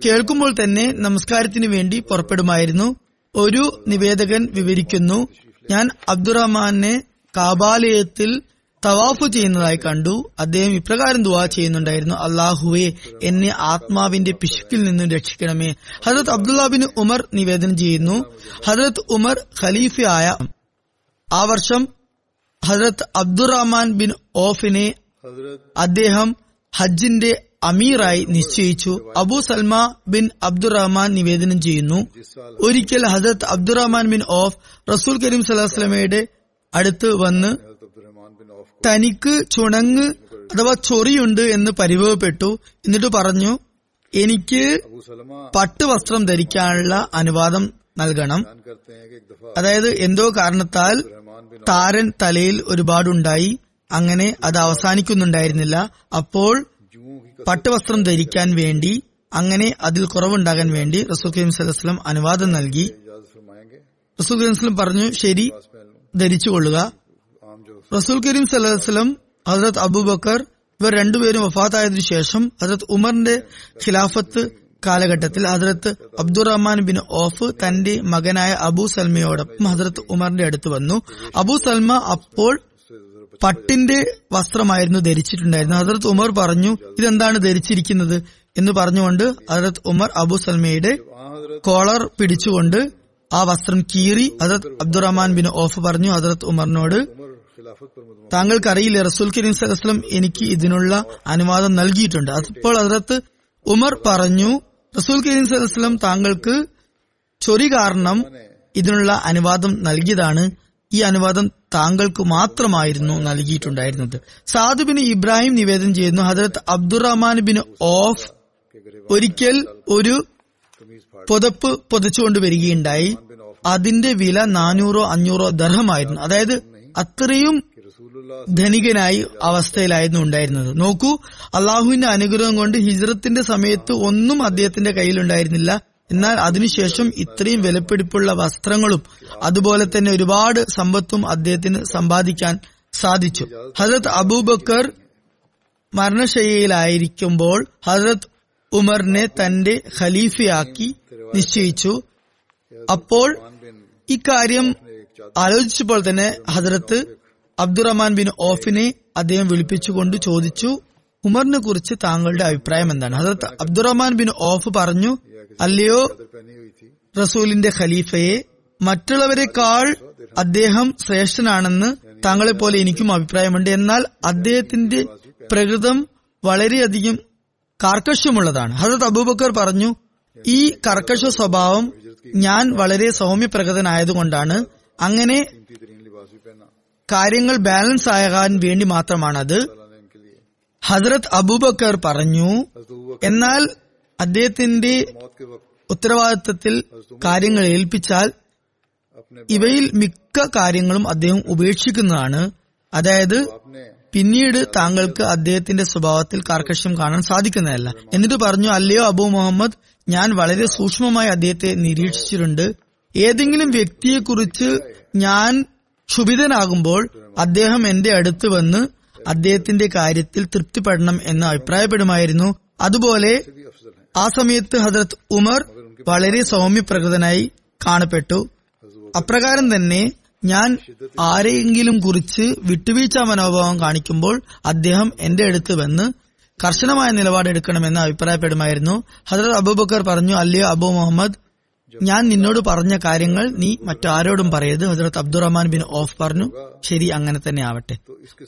കേൾക്കുമ്പോൾ തന്നെ നമസ്കാരത്തിന് വേണ്ടി പുറപ്പെടുമായിരുന്നു. ഒരു നിവേദകൻ വിവരിക്കുന്നു ഞാൻ അബ്ദുറഹ്മാനെ കാബാലയത്തിൽ തവാഫ് ചെയ്യുന്നതായി കണ്ടു. അദ്ദേഹം ഇപ്രകാരം ദുവാ ചെയ്യുന്നുണ്ടായിരുന്നു. അള്ളാഹുവെ എന്നെ ആത്മാവിന്റെ പിശുക്കിൽ നിന്നും രക്ഷിക്കണമേ. ഹജറത് അബ്ദുല്ല ഉമർ നിവേദനം ചെയ്യുന്നു. ഹജറത് ഉമർ ഖലീഫ ആയ ആ വർഷം ഹജറത് അബ്ദുറഹ്മാൻ ബിൻ ഓഫിനെ അദ്ദേഹം ഹജ്ജിന്റെ അമീറായി നിശ്ചയിച്ചു. അബു സൽമ ബിൻ അബ്ദുറഹ്മാൻ നിവേദനം ചെയ്യുന്നു. ഒരിക്കൽ ഹജറത് അബ്ദുറഹ്മാൻ ബിൻ ഓഫ് റസൂൽ കരീം സലഹ്സ്ലമയുടെ അടുത്ത് വന്ന് തനിക്ക് ചുണങ്ങ് അഥവാ ചൊറിയുണ്ട് എന്ന് പരിഭവപ്പെട്ടു. എന്നിട്ട് പറഞ്ഞു എനിക്ക് പട്ട് വസ്ത്രം ധരിക്കാനുള്ള അനുവാദം നൽകണം. അതായത് എന്തോ കാരണത്താൽ താരൻ തലയിൽ ഒരുപാടുണ്ടായി. അങ്ങനെ അത് അവസാനിക്കുന്നുണ്ടായിരുന്നില്ല. അപ്പോൾ പട്ടുവസ്ത്രം ധരിക്കാൻ വേണ്ടി അങ്ങനെ അതിൽ കുറവുണ്ടാകാൻ വേണ്ടി റസൂൽ കരീം സലഹ്സ്ലം അനുവാദം നൽകി. റസൂൽ കരീം പറഞ്ഞു ശരി ധരിച്ചു കൊള്ളുക. റസൂൽ കരീം സല്ലാസ്ലം ഹസരത് അബൂബക്കർ ഇവർ രണ്ടുപേരും വഫാത്തായതിനു ശേഷം ഹസരത് ഉമറിന്റെ ഖിലാഫത്ത് കാലഘട്ടത്തിൽ ഹസരത്ത് അബ്ദുറഹ്മാൻ ബിൻ ഓഫ് തന്റെ മകനായ അബൂ സൽമയോടൊപ്പം ഹസരത്ത് ഉമറിന്റെ അടുത്ത് വന്നു. അബൂ സൽമ അപ്പോൾ പട്ടിന്റെ വസ്ത്രമായിരുന്നു ധരിച്ചിട്ടുണ്ടായിരുന്നു ഹസരത്ത് ഉമർ പറഞ്ഞു ഇതെന്താണ് ധരിച്ചിരിക്കുന്നത്? എന്ന് പറഞ്ഞുകൊണ്ട് ഹസരത് ഉമർ അബു സൽമയുടെ കോളർ പിടിച്ചുകൊണ്ട് ആ വസ്ത്രം കീറി ഹസരത് അബ്ദുറഹ്മാൻ ബിൻ ഓഫ് പറഞ്ഞു ഹസരത് ഉമറിനോട് താങ്കൾക്കറിയില്ല റസൂൽ കരീം സഹസ്ലം എനിക്ക് ഇതിനുള്ള അനുവാദം നൽകിയിട്ടുണ്ട്. അപ്പോൾ അതിനകത്ത് ഉമർ പറഞ്ഞു റസൂൽ കരീം സഹസ്ലം താങ്കൾക്ക് ചൊരി കാരണം ഇതിനുള്ള അനുവാദം നൽകിയതാണ്. ഈ അനുവാദം താങ്കൾക്ക് മാത്രമായിരുന്നു നൽകിയിട്ടുണ്ടായിരുന്നത്. സാദ് ഇബ്രാഹിം നിവേദനം ചെയ്യുന്നു ഹജരത് അബ്ദുറഹ്മാൻ ബിൻ ഓഫ് ഒരിക്കൽ ഒരു പുതപ്പ് പുതച്ചുകൊണ്ട് വരികയുണ്ടായി. അതിന്റെ വില നാനൂറോ അഞ്ഞൂറോ ദർഹമായിരുന്നു. അതായത് അത്രയും ധനികനായി അവസ്ഥയിലായിരുന്നു ഉണ്ടായിരുന്നത്. നോക്കൂ അള്ളാഹുവിന്റെ അനുഗ്രഹം കൊണ്ട് ഹിജ്റത്തിന്റെ സമയത്ത് ഒന്നും അദ്ദേഹത്തിന്റെ കയ്യിലുണ്ടായിരുന്നില്ല. എന്നാൽ അതിനുശേഷം ഇത്രയും വിലപിടിപ്പുള്ള വസ്ത്രങ്ങളും അതുപോലെ തന്നെ ഒരുപാട് സമ്പത്തും അദ്ദേഹത്തിന് സമ്പാദിക്കാൻ സാധിച്ചു. ഹജറത് അബൂബക്കർ മരണശയ്യയിലായിരിക്കുമ്പോൾ ഹജറത് ഉമറിനെ തന്റെ ഖലീഫയാക്കി നിശ്ചയിച്ചു. അപ്പോൾ ഇക്കാര്യം ആലോചിച്ചപ്പോൾ തന്നെ ഹസരത്ത് അബ്ദുറഹ്മാൻ ബിൻ ഓഫിനെ അദ്ദേഹം വിളിപ്പിച്ചുകൊണ്ട് ചോദിച്ചു ഉമറിനെ കുറിച്ച് താങ്കളുടെ അഭിപ്രായം എന്താണ്? ഹസരത്ത് അബ്ദുറഹ്മാൻ ബിൻ ഓഫ് പറഞ്ഞു അല്ലയോ റസൂലിന്റെ ഖലീഫയെ മറ്റുള്ളവരെക്കാൾ അദ്ദേഹം ശ്രേഷ്ഠനാണെന്ന് താങ്കളെ പോലെ എനിക്കും അഭിപ്രായമുണ്ട്. എന്നാൽ അദ്ദേഹത്തിന്റെ പ്രകൃതം വളരെയധികം കർക്കശമുള്ളതാണ്. ഹസരത് അബൂബക്കർ പറഞ്ഞു ഈ കർക്കശ സ്വഭാവം ഞാൻ വളരെ സൗമ്യപ്രകൃതനായതുകൊണ്ടാണ് അങ്ങനെ കാര്യങ്ങൾ ബാലൻസ് ആകാൻ വേണ്ടി മാത്രമാണത്. ഹസ്രത് അബൂബക്കർ പറഞ്ഞു എന്നാൽ അദ്ദേഹത്തിന്റെ ഉത്തരവാദിത്തത്തിൽ കാര്യങ്ങൾ ഏൽപ്പിച്ചാൽ ഇവയിൽ മിക്ക കാര്യങ്ങളും അദ്ദേഹം ഉപേക്ഷിക്കുന്നതാണ്. അതായത് പിന്നീട് താങ്കൾക്ക് അദ്ദേഹത്തിന്റെ സ്വഭാവത്തിൽ കർക്കശം കാണാൻ സാധിക്കുന്നതല്ല. എന്നിട്ട് പറഞ്ഞു അല്ലയോ അബു മുഹമ്മദ് ഞാൻ വളരെ സൂക്ഷ്മമായി അദ്ദേഹത്തെ നിരീക്ഷിച്ചിട്ടുണ്ട്. ഏതെങ്കിലും വ്യക്തിയെക്കുറിച്ച് ഞാൻ ക്ഷുഭിതനാകുമ്പോൾ അദ്ദേഹം എന്റെ അടുത്ത് വന്ന് അദ്ദേഹത്തിന്റെ കാര്യത്തിൽ തൃപ്തിപ്പെടണം എന്ന് അഭിപ്രായപ്പെടുമായിരുന്നു. അതുപോലെ ആ സമയത്ത് ഹജറത് ഉമർ വളരെ സൗമ്യപ്രകൃതനായി കാണപ്പെട്ടു. അപ്രകാരം തന്നെ ഞാൻ ആരെയെങ്കിലും കുറിച്ച് വിട്ടുവീഴ്ച മനോഭാവം കാണിക്കുമ്പോൾ അദ്ദേഹം എന്റെ അടുത്ത് വന്ന് കർശനമായ നിലപാടെടുക്കണമെന്ന് അഭിപ്രായപ്പെടുമായിരുന്നു. ഹജറത് അബൂബക്കർ പറഞ്ഞു അല്ലയോ അബു മുഹമ്മദ് ഞാൻ നിന്നോട് പറഞ്ഞ കാര്യങ്ങൾ നീ മറ്റാരോടും പറയരുത്. ഹസരത്ത് അബ്ദുറഹ്മാൻ ബിൻ ഓഫ് പറഞ്ഞു ശരി അങ്ങനെ തന്നെ ആവട്ടെ.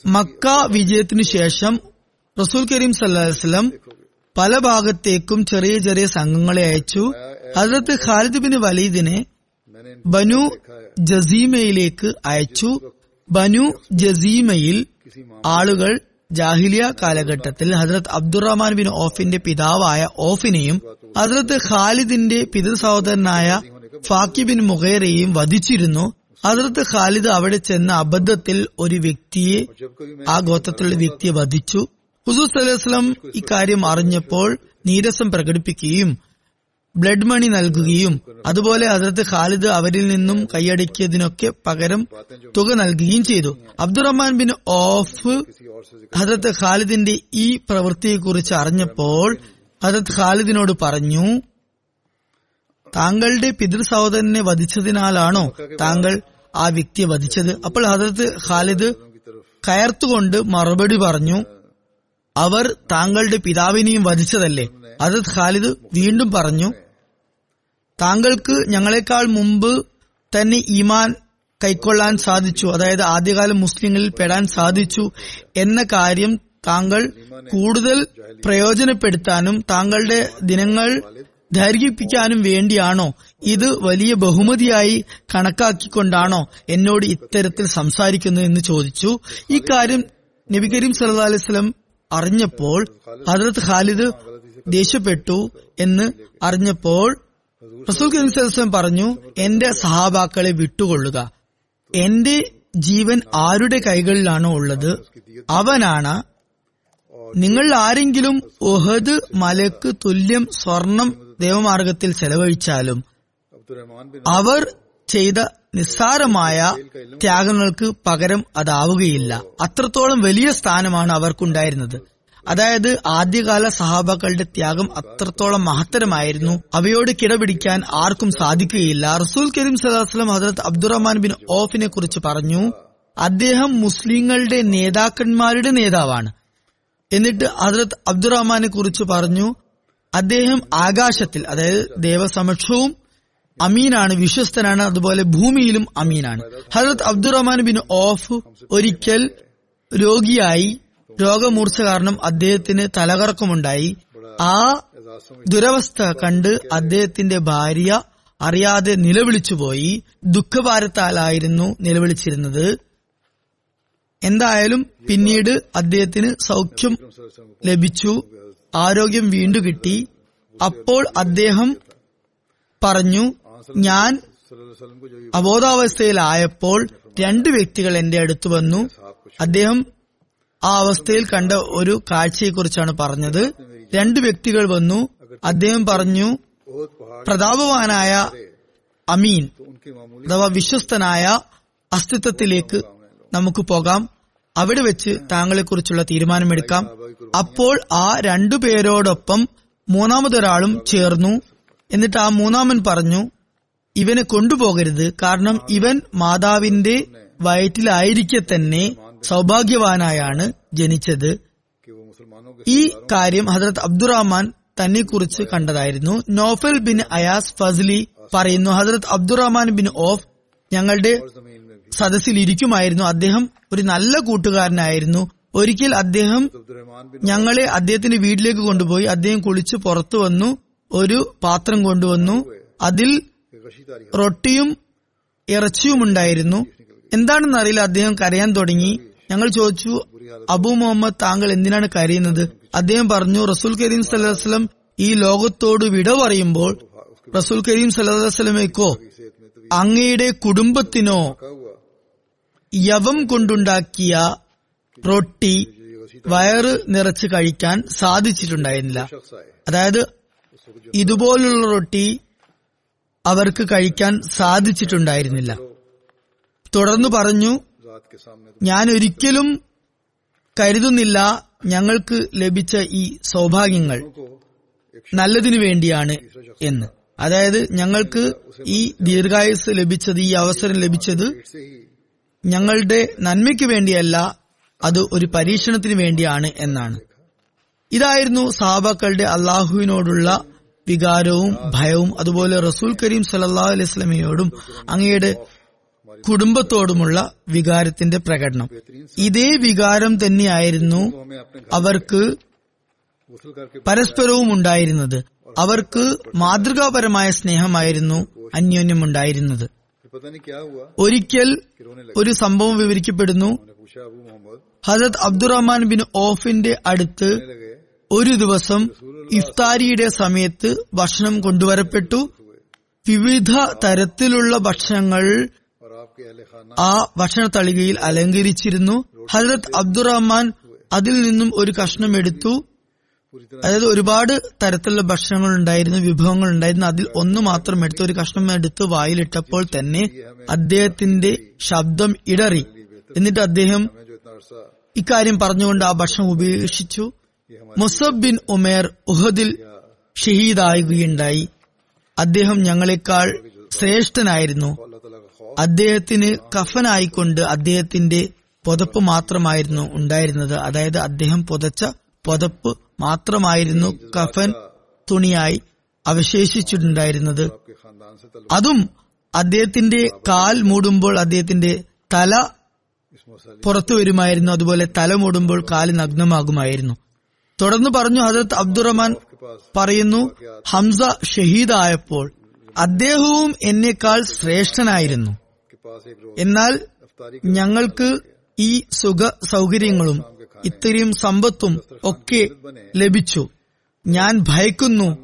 മക്ക വിജയത്തിനു ശേഷം റസൂൽ കരീം സല്ലാസ്ലം പല ഭാഗത്തേക്കും ചെറിയ ചെറിയ സംഘങ്ങളെ അയച്ചു. ഹസരത്ത് ഖാലിദ് ബിൻ വലീദിനെ ബനു ജസീമയിലേക്ക് അയച്ചു. ബനു ജസീമയിൽ ആളുകൾ ജാഹിലിയ കാലഘട്ടത്തിൽ ഹജ്രത് അബ്ദുറഹ്മാൻ ബിൻ ഓഫിന്റെ പിതാവായ ഓഫിനെയും ഹജ്രത് ഖാലിദിന്റെ പിതൃ സഹോദരനായ ഫാക്കി ബിൻ മുഖേറയെയും വധിച്ചിരുന്നു. ഹജ്രത്ത് ഖാലിദ് അവിടെ ചെന്ന അബദ്ധത്തിൽ ഒരു വ്യക്തിയെ ആ ഗോത്രത്തിലുള്ള വ്യക്തിയെ വധിച്ചു. ഹുസൂസ് അലൈഹിസ്ലം ഇക്കാര്യം അറിഞ്ഞപ്പോൾ നീരസം പ്രകടിപ്പിക്കുകയും ബ്ലഡ് മണി നൽകുകയും അതുപോലെ ഹസരത്ത് ഖാലിദ് അവരിൽ നിന്നും കൈയടക്കിയതിനൊക്കെ പകരം തുക നൽകുകയും ചെയ്തു. അബ്ദുറഹ്മാൻ ബിൻ ഓഫ് ഹസരത്ത് ഖാലിദിന്റെ ഈ പ്രവൃത്തിയെക്കുറിച്ച് അറിഞ്ഞപ്പോൾ ഹസരത്ത് ഖാലിദിനോട് പറഞ്ഞു താങ്കളുടെ പിതൃ സഹോദരനെ വധിച്ചതിനാലാണോ താങ്കൾ ആ വ്യക്തിയെ വധിച്ചത്? അപ്പോൾ ഹസരത്ത് ഖാലിദ് കയർത്തുകൊണ്ട് മറുപടി പറഞ്ഞു അവർ താങ്കളുടെ പിതാവിനെയും വധിച്ചതല്ലേ? അതത് ഖാലിദ് വീണ്ടും പറഞ്ഞു താങ്കൾക്ക് ഞങ്ങളെക്കാൾ മുമ്പ് തന്നെ ഈമാൻ കൈക്കൊള്ളാൻ സാധിച്ചു. അതായത് ആദ്യകാല മുസ്ലിങ്ങളിൽ പെടാൻ സാധിച്ചു എന്ന കാര്യം താങ്കൾ കൂടുതൽ പ്രയോജനപ്പെടുത്താനും താങ്കളുടെ ദിനങ്ങൾ ദൈർഘിപ്പിക്കാനും വേണ്ടിയാണോ? ഇത് വലിയ ബഹുമതിയായി കണക്കാക്കിക്കൊണ്ടാണോ എന്നോട് ഇത്തരത്തിൽ സംസാരിക്കുന്നത് എന്ന് ചോദിച്ചു. ഇക്കാര്യം കാര്യം നബി കരീം സല്ലു അലൈഹി വസല്ലം അറിഞ്ഞപ്പോൾ ഹജറത്ത് ഖാലിദ് ദേഷ്യപ്പെട്ടു എന്ന് അറിഞ്ഞപ്പോൾ റസൂൽ കരീം പറഞ്ഞു എന്റെ സഹാബാക്കളെ വിട്ടുകൊള്ളുക. എന്റെ ജീവൻ ആരുടെ കൈകളിലാണോ ഉള്ളത്? അവനാണ്. നിങ്ങൾ ആരെങ്കിലും ഒഹദ് മലക്ക് തുല്യം സ്വർണം ദേവമാർഗത്തിൽ ചെലവഴിച്ചാലും അവർ ചെയ്ത നിസ്സാരമായ ത്യാഗങ്ങൾക്ക് പകരം അതാവുകയില്ല. അത്രത്തോളം വലിയ സ്ഥാനമാണ് അവർക്കുണ്ടായിരുന്നത്. അതായത് ആദ്യകാല സഹാബാക്കളുടെ ത്യാഗം അത്രത്തോളം മഹത്തരമായിരുന്നു. അവയോട് കിടപിടിക്കാൻ ആർക്കും സാധിക്കുകയില്ല. റസൂൽ കരീം സദാസ്ലം ഹജറത്ത് അബ്ദുറഹ്മാൻ ബിൻ ഓഫിനെ കുറിച്ച് പറഞ്ഞു അദ്ദേഹം മുസ്ലിങ്ങളുടെ നേതാക്കന്മാരുടെ നേതാവാണ്. എന്നിട്ട് ഹജറത്ത് അബ്ദുറഹ്മാനെ കുറിച്ച് പറഞ്ഞു അദ്ദേഹം ആകാശത്തിൽ അതായത് ദേവസമക്ഷവും അമീനാണ് വിശ്വസ്തനാണ് അതുപോലെ ഭൂമിയിലും അമീനാണ്. ഹജറത് അബ്ദുറഹ്മാൻ ബിൻ ഓഫ് ഒരിക്കൽ രോഗിയായി രോഗമൂർച്ച കാരണം അദ്ദേഹത്തിന് തലകറക്കമുണ്ടായി. ആ ദുരവസ്ഥ കണ്ട് അദ്ദേഹത്തിന്റെ ഭാര്യ അറിയാതെ നിലവിളിച്ചുപോയി. ദുഃഖഭാരത്താലായിരുന്നു നിലവിളിച്ചിരുന്നത്. എന്തായാലും പിന്നീട് അദ്ദേഹത്തിന് സൗഖ്യം ലഭിച്ചു. ആരോഗ്യം വീണ്ടു കിട്ടി. അപ്പോൾ അദ്ദേഹം പറഞ്ഞു ഞാൻ അബോധാവസ്ഥയിലായപ്പോൾ രണ്ട് വ്യക്തികൾ എന്റെ അടുത്ത് വന്നു. അദ്ദേഹം ആ അവസ്ഥയിൽ കണ്ട ഒരു കാഴ്ചയെക്കുറിച്ചാണ് പറഞ്ഞത്. രണ്ട് വ്യക്തികൾ വന്നു. അദ്ദേഹം പറഞ്ഞു പ്രതാപവാനായ അമീൻ അഥവാ വിശ്വസ്തനായ അസ്തിത്വത്തിലേക്ക് നമുക്ക് പോകാം. അവിടെ വെച്ച് താങ്കളെക്കുറിച്ചുള്ള തീരുമാനമെടുക്കാം. അപ്പോൾ ആ രണ്ടു പേരോടൊപ്പം മൂന്നാമതൊരാളും ചേർന്നു. എന്നിട്ട് ആ മൂന്നാമൻ പറഞ്ഞു ഇവനെ കൊണ്ടുപോകരുത്. കാരണം ഇവൻ മാതാവിന്റെ വയറ്റിലായിരിക്കെ തന്നെ സൗഭാഗ്യവാനായാണ് ജനിച്ചത്. ഈ കാര്യം ഹസരത് അബ്ദുറഹ്മാൻ തന്നെ കുറിച്ച് കണ്ടതായിരുന്നു. നോഫൽ ബിൻ അയാസ് ഫസ്ലി പറയുന്നു ഹസരത് അബ്ദുറഹ്മാൻ ബിൻ ഓഫ് ഞങ്ങളുടെ സദസ്സിൽ ഇരിക്കുമായിരുന്നു അദ്ദേഹം ഒരു നല്ല കൂട്ടുകാരനായിരുന്നു. ഒരിക്കൽ അദ്ദേഹം ഞങ്ങളെ അദ്ദേഹത്തിന്റെ വീട്ടിലേക്ക് കൊണ്ടുപോയി അദ്ദേഹം കുളിച്ച് പുറത്തു വന്നു ഒരു പാത്രം കൊണ്ടുവന്നു. അതിൽ റൊട്ടിയും ഇറച്ചിയും ഉണ്ടായിരുന്നു. എന്താണെന്നറിയില്ല അദ്ദേഹം കരയാൻ തുടങ്ങി. ഞങ്ങൾ ചോദിച്ചു അബു മുഹമ്മദ് താങ്കൾ എന്തിനാണ് കരയുന്നത്? അദ്ദേഹം പറഞ്ഞു റസൂൽ കരീം സല്ലാസ്ലം ഈ ലോകത്തോട് വിട പറയുമ്പോൾ റസൂൽ കരീം സല്ലാസ്ലമേക്കോ അങ്ങയുടെ കുടുംബത്തിനോ യവം കൊണ്ടുണ്ടാക്കിയ റൊട്ടി വയറ് നിറച്ച് കഴിക്കാൻ സാധിച്ചിട്ടുണ്ടായിരുന്നില്ല. അതായത് ഇതുപോലുള്ള റൊട്ടി അവർക്ക് കഴിക്കാൻ സാധിച്ചിട്ടുണ്ടായിരുന്നില്ല. തുടർന്ന് പറഞ്ഞു ഞാൻ ഒരിക്കലും കരുതുന്നില്ല ഞങ്ങൾക്ക് ലഭിച്ച ഈ സൗഭാഗ്യങ്ങൾ നല്ലതിനു വേണ്ടിയാണ് എന്ന്. അതായത് ഞങ്ങൾക്ക് ഈ ദീർഘായുസ് ലഭിച്ചത് ഈ അവസരം ലഭിച്ചത് ഞങ്ങളുടെ നന്മയ്ക്ക് വേണ്ടിയല്ല അത് ഒരു പരീക്ഷണത്തിന് വേണ്ടിയാണ് എന്നാണ്. ഇതായിരുന്നു സാബാക്കളുടെ അള്ളാഹുവിനോടുള്ള വികാരവും ഭയവും. അതുപോലെ റസൂൽ കരീം സലല്ലാ അലൈഹി സ്വലമയോടും അങ്ങയുടെ കുടുംബത്തോടുമുള്ള വികാരത്തിന്റെ പ്രകടനം. ഇതേ വികാരം തന്നെയായിരുന്നു അവർക്ക് പരസ്പരവും ഉണ്ടായിരുന്നത്. അവർക്ക് മാതൃകാപരമായ സ്നേഹമായിരുന്നു അന്യോന്യം ഉണ്ടായിരുന്നത് ഒരിക്കൽ ഒരു സംഭവം വിവരിക്കപ്പെടുന്നു. ഹജത് അബ്ദുറഹ്മാൻ ബിൻ ഓഫിന്റെ അടുത്ത് ഒരു ദിവസം ഇഫ്താരിയുടെ സമയത്ത് ഭക്ഷണം കൊണ്ടുവരപ്പെട്ടു. വിവിധ തരത്തിലുള്ള ഭക്ഷണങ്ങൾ ആ ഭക്ഷണ തളികയിൽ അലങ്കരിച്ചിരുന്നു. ഹജറത് അബ്ദുറഹ്മാൻ അതിൽ നിന്നും ഒരു കഷ്ണം എടുത്തു. അതായത് ഒരുപാട് തരത്തിലുള്ള ഭക്ഷണങ്ങൾ ഉണ്ടായിരുന്നു വിഭവങ്ങൾ ഉണ്ടായിരുന്നു അതിൽ ഒന്ന് മാത്രം എടുത്ത്. ഒരു കഷ്ണം എടുത്ത് വായിലിട്ടപ്പോൾ തന്നെ അദ്ദേഹത്തിന്റെ ശബ്ദം ഇടറി. എന്നിട്ട് അദ്ദേഹം ഇക്കാര്യം പറഞ്ഞുകൊണ്ട് ആ ഭക്ഷണം ഉപേക്ഷിച്ചു. മുസബ് ബിൻ ഉമേർ ഉഹദിൽ ഷഹീദായുകയുണ്ടായി അദ്ദേഹം ഞങ്ങളെക്കാൾ ശ്രേഷ്ഠനായിരുന്നു. അദ്ദേഹത്തിന് കഫനായിക്കൊണ്ട് അദ്ദേഹത്തിന്റെ പുതപ്പ് മാത്രമായിരുന്നു ഉണ്ടായിരുന്നത്. അതായത് അദ്ദേഹം പുതച്ച പുതപ്പ് മാത്രമായിരുന്നു കഫൻ തുണിയായി അവശേഷിച്ചിട്ടുണ്ടായിരുന്നത്. അതും അദ്ദേഹത്തിന്റെ കാൽ മൂടുമ്പോൾ അദ്ദേഹത്തിന്റെ തല പുറത്തു വരുമായിരുന്നു. അതുപോലെ തല മൂടുമ്പോൾ കാൽ നഗ്നമാകുമായിരുന്നു. തുടർന്ന് പറഞ്ഞു ഹജരത് അബ്ദുറഹ്മാൻ പറയുന്നു ഹംസ ഷഹീദായപ്പോൾ അദ്ദേഹവും എന്നേക്കാൾ ശ്രേഷ്ഠനായിരുന്നു. എന്നാൽ ഞങ്ങൾക്ക് ഈ സുഖ സൗകര്യങ്ങളും ഇത്രയും സമ്പത്തും ഒക്കെ ലഭിച്ചു. ഞാൻ ഭയക്കുന്നു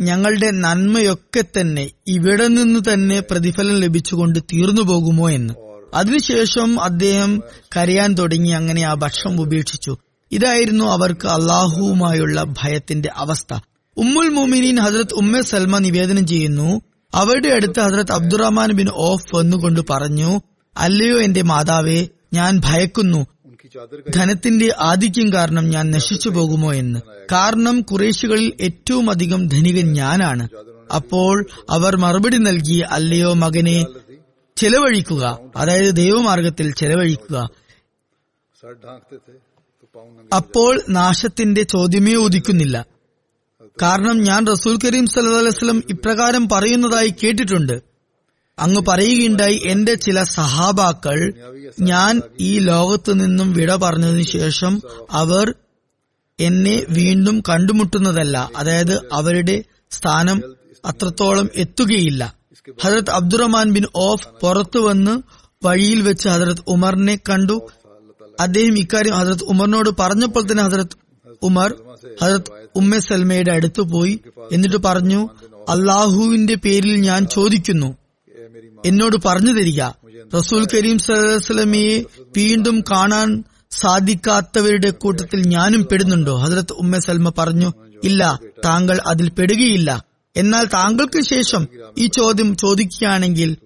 ഞങ്ങളുടെ നന്മയൊക്കെ തന്നെ ഇവിടെ നിന്ന് തന്നെ പ്രതിഫലം ലഭിച്ചുകൊണ്ട് തീർന്നു പോകുമോ എന്ന്. അതിനുശേഷം അദ്ദേഹം കരയാൻ തുടങ്ങി അങ്ങനെ ആ ഭക്ഷണം ഉപേക്ഷിച്ചു. ഇതായിരുന്നു അവർക്ക് അള്ളാഹുവുമായുള്ള ഭയത്തിന്റെ അവസ്ഥ. ഉമ്മുൽ മോമിനീൻ ഹജ്രത് ഉമ്മ സൽമ നിവേദനം ചെയ്യുന്നു അവരുടെ അടുത്ത് ഹസ്രത്ത് അബ്ദുറഹ്മാൻ ബിൻ ഓഫ് വന്നുകൊണ്ട് പറഞ്ഞു അല്ലയോ എന്റെ മാതാവേ ഞാൻ ഭയക്കുന്നു. ധനത്തിന്റെ ആധിക്യം കാരണം ഞാൻ നശിച്ചു പോകുമോ എന്ന്. കാരണം കുറേശികളിൽ ഏറ്റവും അധികം ധനികൻ ഞാനാണ്. അപ്പോൾ അവർ മറുപടി നൽകി അല്ലയോ മകനെ ചെലവഴിക്കുക. അതായത് ദൈവമാർഗത്തിൽ ചെലവഴിക്കുക. അപ്പോൾ നാശത്തിന്റെ ചോദ്യമേ ഉദിക്കുന്നില്ല. കാരണം ഞാൻ റസൂൽ കരീം വസല്ലം ഇപ്രകാരം പറയുന്നതായി കേട്ടിട്ടുണ്ട്. അങ്ങ് പറയുകയുണ്ടായി എന്റെ ചില സഹാബാക്കൾ ഞാൻ ഈ ലോകത്തു നിന്നും വിട പറഞ്ഞതിനു ശേഷം അവർ എന്നെ വീണ്ടും കണ്ടുമുട്ടുന്നതല്ല. അതായത് അവരുടെ സ്ഥാനം അത്രത്തോളം എത്തുകയില്ല. ഹജരത് അബ്ദുറഹ്മാൻ ബിൻ ഓഫ് പുറത്തു വന്ന് വഴിയിൽ വെച്ച് ഹജരത് ഉമറിനെ കണ്ടു. അദ്ദേഹം ഇക്കാര്യം ഹജരത് ഉമറിനോട് പറഞ്ഞപ്പോൾ തന്നെ ഹജരത് ഉമർ ഹജത് ഉമ്മ സൽമയുടെ അടുത്തു പോയി. എന്നിട്ട് പറഞ്ഞു അള്ളാഹുവിന്റെ പേരിൽ ഞാൻ ചോദിക്കുന്നു. എന്നോട് പറഞ്ഞു തരിക. റസൂൽ കരീം സലമിയെ വീണ്ടും കാണാൻ സാധിക്കാത്തവരുടെ കൂട്ടത്തിൽ ഞാനും പെടുന്നുണ്ടോ? ഹജരത് ഉമ്മ സൽമ പറഞ്ഞു ഇല്ല താങ്കൾ അതിൽ പെടുകയില്ല. എന്നാൽ താങ്കൾക്ക് ശേഷം ഈ ചോദ്യം ചോദിക്കുകയാണെങ്കിൽ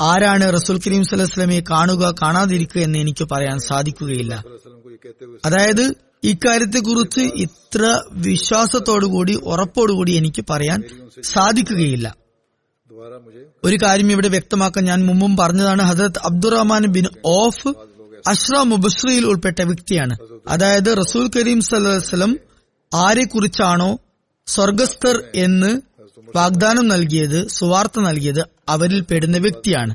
ആരാണ് റസൂൽ കരീം സലഹ്സ്ലമയെ കാണുക കാണാതിരിക്കുക എന്ന് എനിക്ക് പറയാൻ സാധിക്കുകയില്ല. അതായത് ഇക്കാര്യത്തെക്കുറിച്ച് ഇത്ര വിശ്വാസത്തോടുകൂടി ഉറപ്പോടുകൂടി എനിക്ക് പറയാൻ സാധിക്കുകയില്ല. ഒരു കാര്യം ഇവിടെ വ്യക്തമാക്കാൻ ഞാൻ മുമ്പും പറഞ്ഞതാണ്. Hazrat Abdur Rahman bin Auf അഷ്റ മുബസ്രിയിൽ ഉൾപ്പെട്ട വ്യക്തിയാണ്. അതായത് റസൂൽ കരീം സലം ആരെക്കുറിച്ചാണോ സ്വർഗസ്ഥർ എന്ന് വാഗ്ദാനം നൽകിയത് സുവാർത്ത നൽകിയത് അവരിൽ പെടുന്ന വ്യക്തിയാണ്.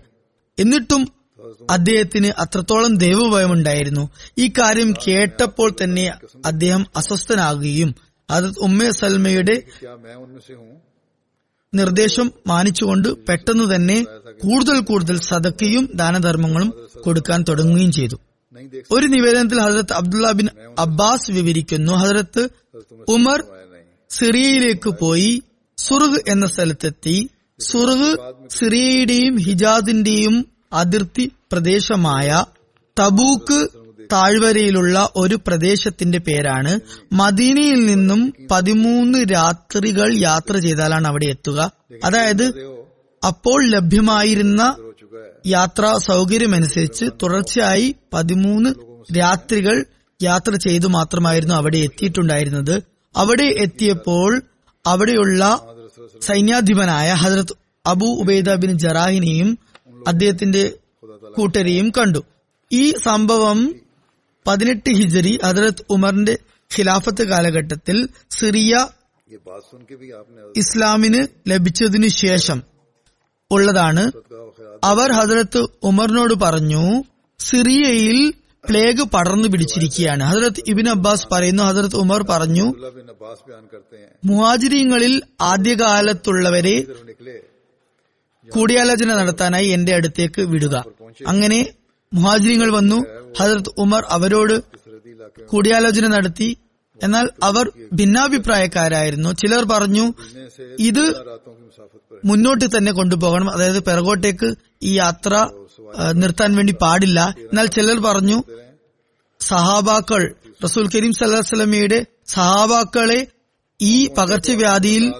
എന്നിട്ടും അദ്ദേഹത്തിന് അത്രത്തോളം ദൈവഭയമുണ്ടായിരുന്നു. ഈ കാര്യം കേട്ടപ്പോൾ തന്നെ അദ്ദേഹം അസ്വസ്ഥനാകുകയും അത് ഉമ്മ സൽമയുടെ നിർദ്ദേശം മാനിച്ചുകൊണ്ട് പെട്ടെന്ന് തന്നെ കൂടുതൽ കൂടുതൽ സദക്കയും ദാനധർമ്മങ്ങളും കൊടുക്കാൻ തുടങ്ങുകയും ചെയ്തു. ഒരു നിവേദനത്തിൽ ഹസരത്ത് അബ്ദുള്ള ബിൻ അബ്ബാസ് വിവരിക്കുന്നു ഹസരത്ത് ഉമർ സിറിയയിലേക്ക് പോയി സുറുഗ് എന്ന സ്ഥലത്തെത്തി. സുറുഗ് സിറിയയുടെയും ഹിജാദിന്റെയും അതിർത്തി പ്രദേശമായ തബൂക്ക് താഴ്വരയിലുള്ള ഒരു പ്രദേശത്തിന്റെ പേരാണ് മദീനയിൽ നിന്നും പതിമൂന്ന് രാത്രികൾ യാത്ര ചെയ്താലാണ് അവിടെ എത്തുക. അതായത് അപ്പോൾ ലഭ്യമായിരുന്ന യാത്രാ സൗകര്യമനുസരിച്ച് തുടർച്ചയായി പതിമൂന്ന് രാത്രികൾ യാത്ര ചെയ്തു മാത്രമായിരുന്നു അവിടെ എത്തിയിട്ടുണ്ടായിരുന്നത്. അവിടെ എത്തിയപ്പോൾ അവിടെയുള്ള സൈന്യാധിപനായ ഹജരത് അബു ഉബൈദ ബിൻ ജറാഹിനെയും അദ്ദേഹത്തിന്റെ കൂട്ടരെയും കണ്ടു. ഈ സംഭവം പതിനെട്ട് ഹിജറി ഹജറത് ഉമറിന്റെ ഖിലാഫത്ത് കാലഘട്ടത്തിൽ സിറിയ ഇസ്ലാമിന് ലഭിച്ചതിനു ശേഷം ഉള്ളതാണ്. അവർ ഹജറത്ത് ഉമറിനോട് പറഞ്ഞു സിറിയയിൽ പ്ലേഗ് പടർന്നു പിടിച്ചിരിക്കുകയാണ്. ഹസരത്ത് ഇബിൻ അബ്ബാസ് പറയുന്നു ഹസരത്ത് ഉമർ പറഞ്ഞു മുഹാജിരിങ്ങളിൽ ആദ്യകാലത്തുള്ളവരെ കൂടിയാലോചന നടത്താനായി എന്റെ അടുത്തേക്ക് വിടുക. അങ്ങനെ മുഹാജിരിങ്ങൾ വന്നു. ഹജറത് ഉമർ അവരോട് കൂടിയാലോചന നടത്തി. എന്നാൽ അവർ ഭിന്നാഭിപ്രായക്കാരായിരുന്നു. ചിലർ പറഞ്ഞു ഇത് മുന്നോട്ട് തന്നെ കൊണ്ടുപോകണം. അതായത് പിറകോട്ടേക്ക് ഈ യാത്ര നിർത്താൻ വേണ്ടി പാടില്ല. എന്നാൽ ചിലർ പറഞ്ഞു സഹാബാക്കൾ റസൂൽ കരീം സല്ലാ സഹാബാക്കളെ ഈ പകർച്ചവ്യാധിയിൽ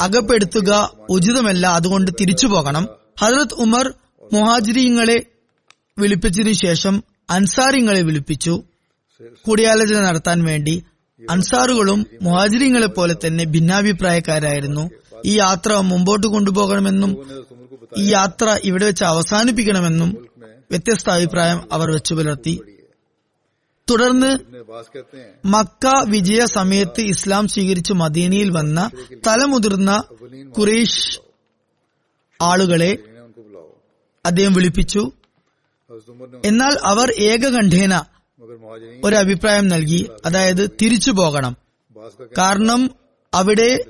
അകപ്പെടുത്തുക ഉചിതമല്ല അതുകൊണ്ട് തിരിച്ചു പോകണം. ഹജറത് ഉമർ മുഹാജിരിങ്ങളെ വിളിപ്പിച്ചതിനു ശേഷം അൻസാരിങ്ങളെ വിളിപ്പിച്ചു. കൂടിയാലോചന നടത്താൻ വേണ്ടി അൻസാറുകളും മുഹാജിരിങ്ങളെ പോലെ തന്നെ ഭിന്നാഭിപ്രായക്കാരായിരുന്നു. ഈ യാത്ര മുമ്പോട്ട് കൊണ്ടുപോകണമെന്നും ഈ യാത്ര ഇവിടെ വെച്ച് അവസാനിപ്പിക്കണമെന്നും വ്യത്യസ്ത അഭിപ്രായം അവർ വെച്ചു പുലർത്തി. തുടർന്ന് മക്ക വിജയ സമയത്ത് ഇസ്ലാം സ്വീകരിച്ച് മദീനയിൽ വന്ന തലമുതിർന്ന കുറേഷ് ആളുകളെ അദ്ദേഹം വിളിപ്പിച്ചു. എന്നാൽ അവർ ഏകകണ്ഠേന ഒരു അഭിപ്രായം നൽകി. അതായത് തിരിച്ചു പോകണം. കാരണം അവിടെ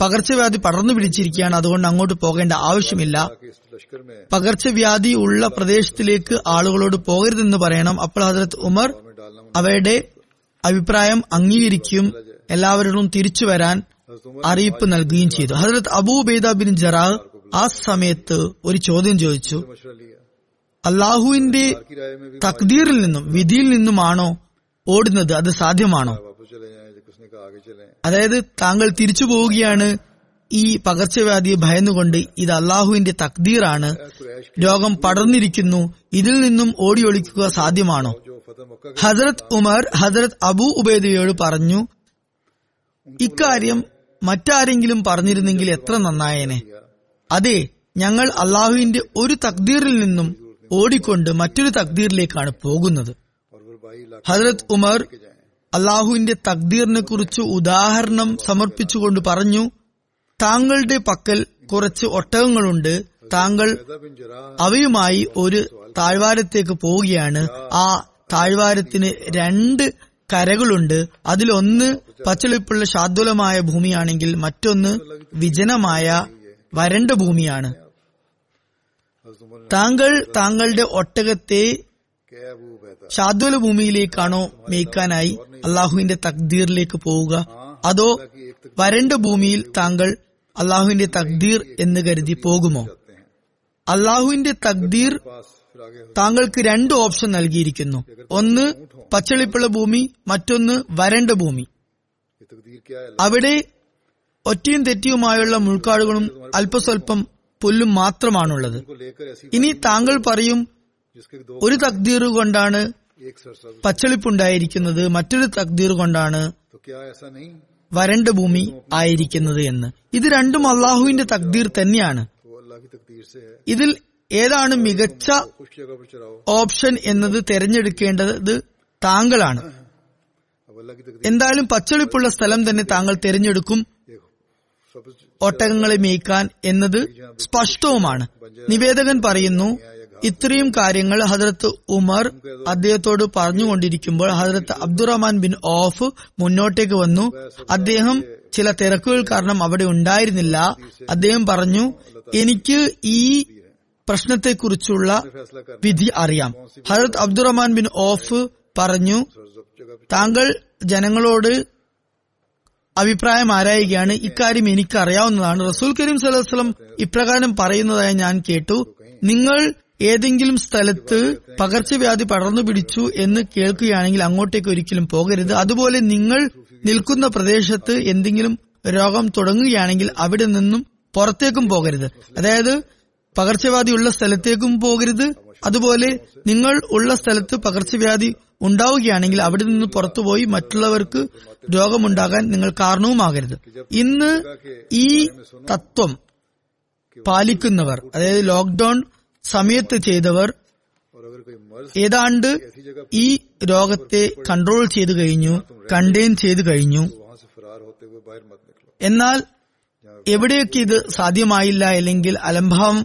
പകർച്ചവ്യാധി പടർന്നു പിടിച്ചിരിക്കുകയാണ്. അതുകൊണ്ട് അങ്ങോട്ട് പോകേണ്ട ആവശ്യമില്ല. പകർച്ചവ്യാധി ഉള്ള പ്രദേശത്തിലേക്ക് ആളുകളോട് പോകരുതെന്ന് പറയണം. അപ്പോൾ ഹജരത് ഉമർ അവയുടെ അഭിപ്രായം അംഗീകരിക്കുകയും എല്ലാവരോടും തിരിച്ചു വരാൻ അറിയിപ്പ് നൽകുകയും ചെയ്തു. ഹസരത് അബൂബേദ ബിൻ ജറാ ആ സമയത്ത് ഒരു ചോദ്യം ചോദിച്ചു. അള്ളാഹുവിന്റെ തക്ദീറിൽ നിന്നും വിധിയിൽ നിന്നുമാണോ ഓടുന്നത്? അത് സാധ്യമാണോ? അതായത് താങ്കൾ തിരിച്ചു പോവുകയാണ് ഈ പകർച്ചവ്യാധിയെ ഭയന്നുകൊണ്ട് ഇത് അള്ളാഹുവിന്റെ തക്തീറാണ് രോഗം പടർന്നിരിക്കുന്നു. ഇതിൽ നിന്നും ഓടിയൊളിക്കുക സാധ്യമാണോ? ഹസരത് ഉമർ ഹസരത് അബു ഉബൈദയോട് പറഞ്ഞു ഇക്കാര്യം മറ്റാരെങ്കിലും പറഞ്ഞിരുന്നെങ്കിൽ എത്ര നന്നായേനെ. അതെ ഞങ്ങൾ അള്ളാഹുവിന്റെ ഒരു തക്ദീറിൽ നിന്നും ഓടിക്കൊണ്ട് മറ്റൊരു തക്ദീറിലേക്കാണ് പോകുന്നത്. ഹജരത് ഉമർ അള്ളാഹുവിന്റെ തക്ദീറിനെ കുറിച്ച് ഉദാഹരണം സമർപ്പിച്ചുകൊണ്ട് പറഞ്ഞു താങ്കളുടെ പക്കൽ കുറച്ച് ഒട്ടകങ്ങളുണ്ട്. താങ്കൾ അവയുമായി ഒരു താഴ്വാരത്തേക്ക് പോവുകയാണ്. ആ താഴ്വാരത്തിന് രണ്ട് കരകളുണ്ട്. അതിലൊന്ന് പച്ചളിപ്പുള്ള ശാദ്വലമായ ഭൂമിയാണെങ്കിൽ മറ്റൊന്ന് വിജനമായ വരണ്ട ഭൂമിയാണ്. താങ്കൾ താങ്കളുടെ ഒട്ടകത്തെ ശാദ്വല ഭൂമിയിലേക്കാണോ മേയ്ക്കാനായി അള്ളാഹുവിന്റെ തക്ദീറിലേക്ക് പോവുക? അതോ വരണ്ട ഭൂമിയിൽ താങ്കൾ അള്ളാഹുവിന്റെ തക്ദീർ എന്ന് കരുതി പോകുമോ? അള്ളാഹുവിന്റെ തക്ദീർ താങ്കൾക്ക് രണ്ട് ഓപ്ഷൻ നൽകിയിരിക്കുന്നു. ഒന്ന് പച്ചളിപ്പുള്ള ഭൂമി മറ്റൊന്ന് വരണ്ട ഭൂമി. അവിടെ ഒറ്റയും തെറ്റിയുമായുള്ള മുൾക്കാടുകളും അല്പസ്വല്പം പുല്ലും മാത്രമാണുള്ളത്. ഇനി താങ്കൾ പറയും ഒരു തക്ദീർ കൊണ്ടാണ് പച്ചളിപ്പുണ്ടായിരിക്കുന്നത് മറ്റൊരു തക്ദീർ കൊണ്ടാണ് വരണ്ട ഭൂമി ആയിരിക്കുന്നത് എന്ന്. ഇത് രണ്ടും അള്ളാഹുവിന്റെ തക്ദീർ തന്നെയാണ്. ഇതിൽ ഏതാണ് മികച്ച ഓപ്ഷൻ എന്നത് തിരഞ്ഞെടുക്കേണ്ടത് താങ്കളാണ്. എന്തായാലും പച്ചളിപ്പുള്ള സ്ഥലം തന്നെ താങ്കൾ തിരഞ്ഞെടുക്കും. ഒട്ടകങ്ങളെ മേയ്ക്കാൻ എന്നത് സ്പഷ്ടവുമാണ്. നിവേദകൻ പറയുന്നു ഇത്രയും കാര്യങ്ങൾ ഹജരത്ത് ഉമർ അദ്ദേഹത്തോട് പറഞ്ഞുകൊണ്ടിരിക്കുമ്പോൾ ഹജരത്ത് അബ്ദുറഹ്മാൻ ബിൻ ഓഫ് മുന്നോട്ടേക്ക് വന്നു. അദ്ദേഹം ചില തിരക്കുകൾ കാരണം അവിടെ ഉണ്ടായിരുന്നില്ല. അദ്ദേഹം പറഞ്ഞു എനിക്ക് ഈ പ്രശ്നത്തെക്കുറിച്ചുള്ള വിധി അറിയാം. ഹജരത് അബ്ദുറഹ്മാൻ ബിൻ ഓഫ് പറഞ്ഞു താങ്കൾ ജനങ്ങളോട് അഭിപ്രായം ആരായുകയാണ്? ഇക്കാര്യം എനിക്കറിയാവുന്നതാണ്. റസൂൽ കരീം സലഹുസ്ലം ഇപ്രകാരം പറയുന്നതായി ഞാൻ കേട്ടു. നിങ്ങൾ ഏതെങ്കിലും സ്ഥലത്ത് പകർച്ചവ്യാധി പടർന്നു പിടിച്ചു എന്ന് കേൾക്കുകയാണെങ്കിൽ അങ്ങോട്ടേക്ക് ഒരിക്കലും പോകരുത്. അതുപോലെ നിങ്ങൾ നിൽക്കുന്ന പ്രദേശത്ത് എന്തെങ്കിലും രോഗം തുടങ്ങുകയാണെങ്കിൽ അവിടെ നിന്നും പുറത്തേക്കും പോകരുത്. അതായത് പകർച്ചവ്യാധി ഉള്ള സ്ഥലത്തേക്കും പോകരുത്. അതുപോലെ നിങ്ങൾ ഉള്ള സ്ഥലത്ത് പകർച്ചവ്യാധി ഉണ്ടാവുകയാണെങ്കിൽ അവിടെ നിന്ന് പുറത്തുപോയി മറ്റുള്ളവർക്ക് രോഗമുണ്ടാകാൻ നിങ്ങൾ കാരണവുമാകരുത്. ഇന്ന് ഈ തത്വം പാലിക്കുന്നവർ അതായത് ലോക്ക്ഡൌൺ സമയത്ത് ചെയ്തവർ ഏതാണ്ട് ഈ രോഗത്തെ കൺട്രോൾ ചെയ്തു കഴിഞ്ഞു കണ്ടെയ്ൻ ചെയ്തു കഴിഞ്ഞു. എന്നാൽ എവിടെയൊക്കെ ഇത് സാധ്യമായില്ല അല്ലെങ്കിൽ അലംഭാവം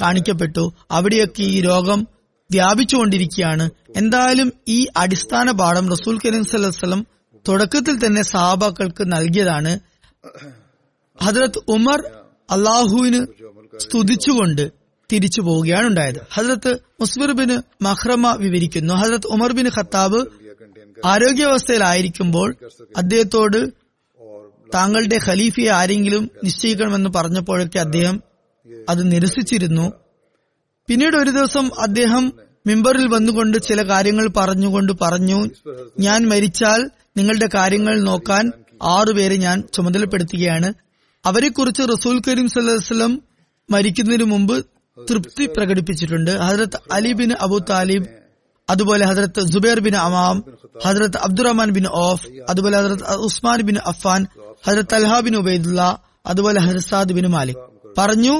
കാണിക്കപ്പെട്ടു അവിടെയൊക്കെ ഈ രോഗം വ്യാപിച്ചുകൊണ്ടിരിക്കുകയാണ്. എന്തായാലും ഈ അടിസ്ഥാന പാഠം റസൂൽ കരീം സലഹ്സ്ലം തുടക്കത്തിൽ തന്നെ സഹാബാക്കൾക്ക് നൽകിയതാണ്. ഹജറത്ത് ഉമർ അള്ളാഹുവിന് സ്തുതിച്ചുകൊണ്ട് തിരിച്ചു പോവുകയാണുണ്ടായത് ഹജ്രത്ത് മുസ്ബിർ ബിൻ മഹ്റമ വിവരിക്കുന്നു. ഹജ്രത് ഉമർ ബിൻ ഖത്താബ് ആരോഗ്യാവസ്ഥയിലായിരിക്കുമ്പോൾ അദ്ദേഹത്തോട് താങ്കളുടെ ഖലീഫയെ ആരെങ്കിലും നിശ്ചയിക്കണമെന്ന് പറഞ്ഞപ്പോഴൊക്കെ അദ്ദേഹം അത് നിരസിച്ചിരുന്നു. പിന്നീട് ഒരു ദിവസം അദ്ദേഹം മിമ്പറിൽ വന്നുകൊണ്ട് ചില കാര്യങ്ങൾ പറഞ്ഞുകൊണ്ട് പറഞ്ഞു ഞാൻ മരിച്ചാൽ നിങ്ങളുടെ കാര്യങ്ങൾ നോക്കാൻ ആറുപേരെ ഞാൻ ചുമതലപ്പെടുത്തുകയാണ്. അവരെക്കുറിച്ച് റസൂൽ കരീം സല്ലാസ്ലം മരിക്കുന്നതിന് മുമ്പ് തൃപ്തി പ്രകടിപ്പിച്ചിട്ടുണ്ട്. ഹജറത്ത് അലി ബിൻ അബു താലിബ് അതുപോലെ ഹജറത്ത് ജുബേർ ബിൻ അമാം ഹജറത്ത് അബ്ദുറഹ്മാൻ ബിൻ ഓഫ് അതുപോലെ ഹജറത്ത് ഉസ്മാൻ ബിൻ അഫാൻ ഹജറത്ത് അൽഹ ബിൻ ഉബൈദുള്ള അതുപോലെ ഹർസാദ് ബിൻ മാലിക്. പറഞ്ഞു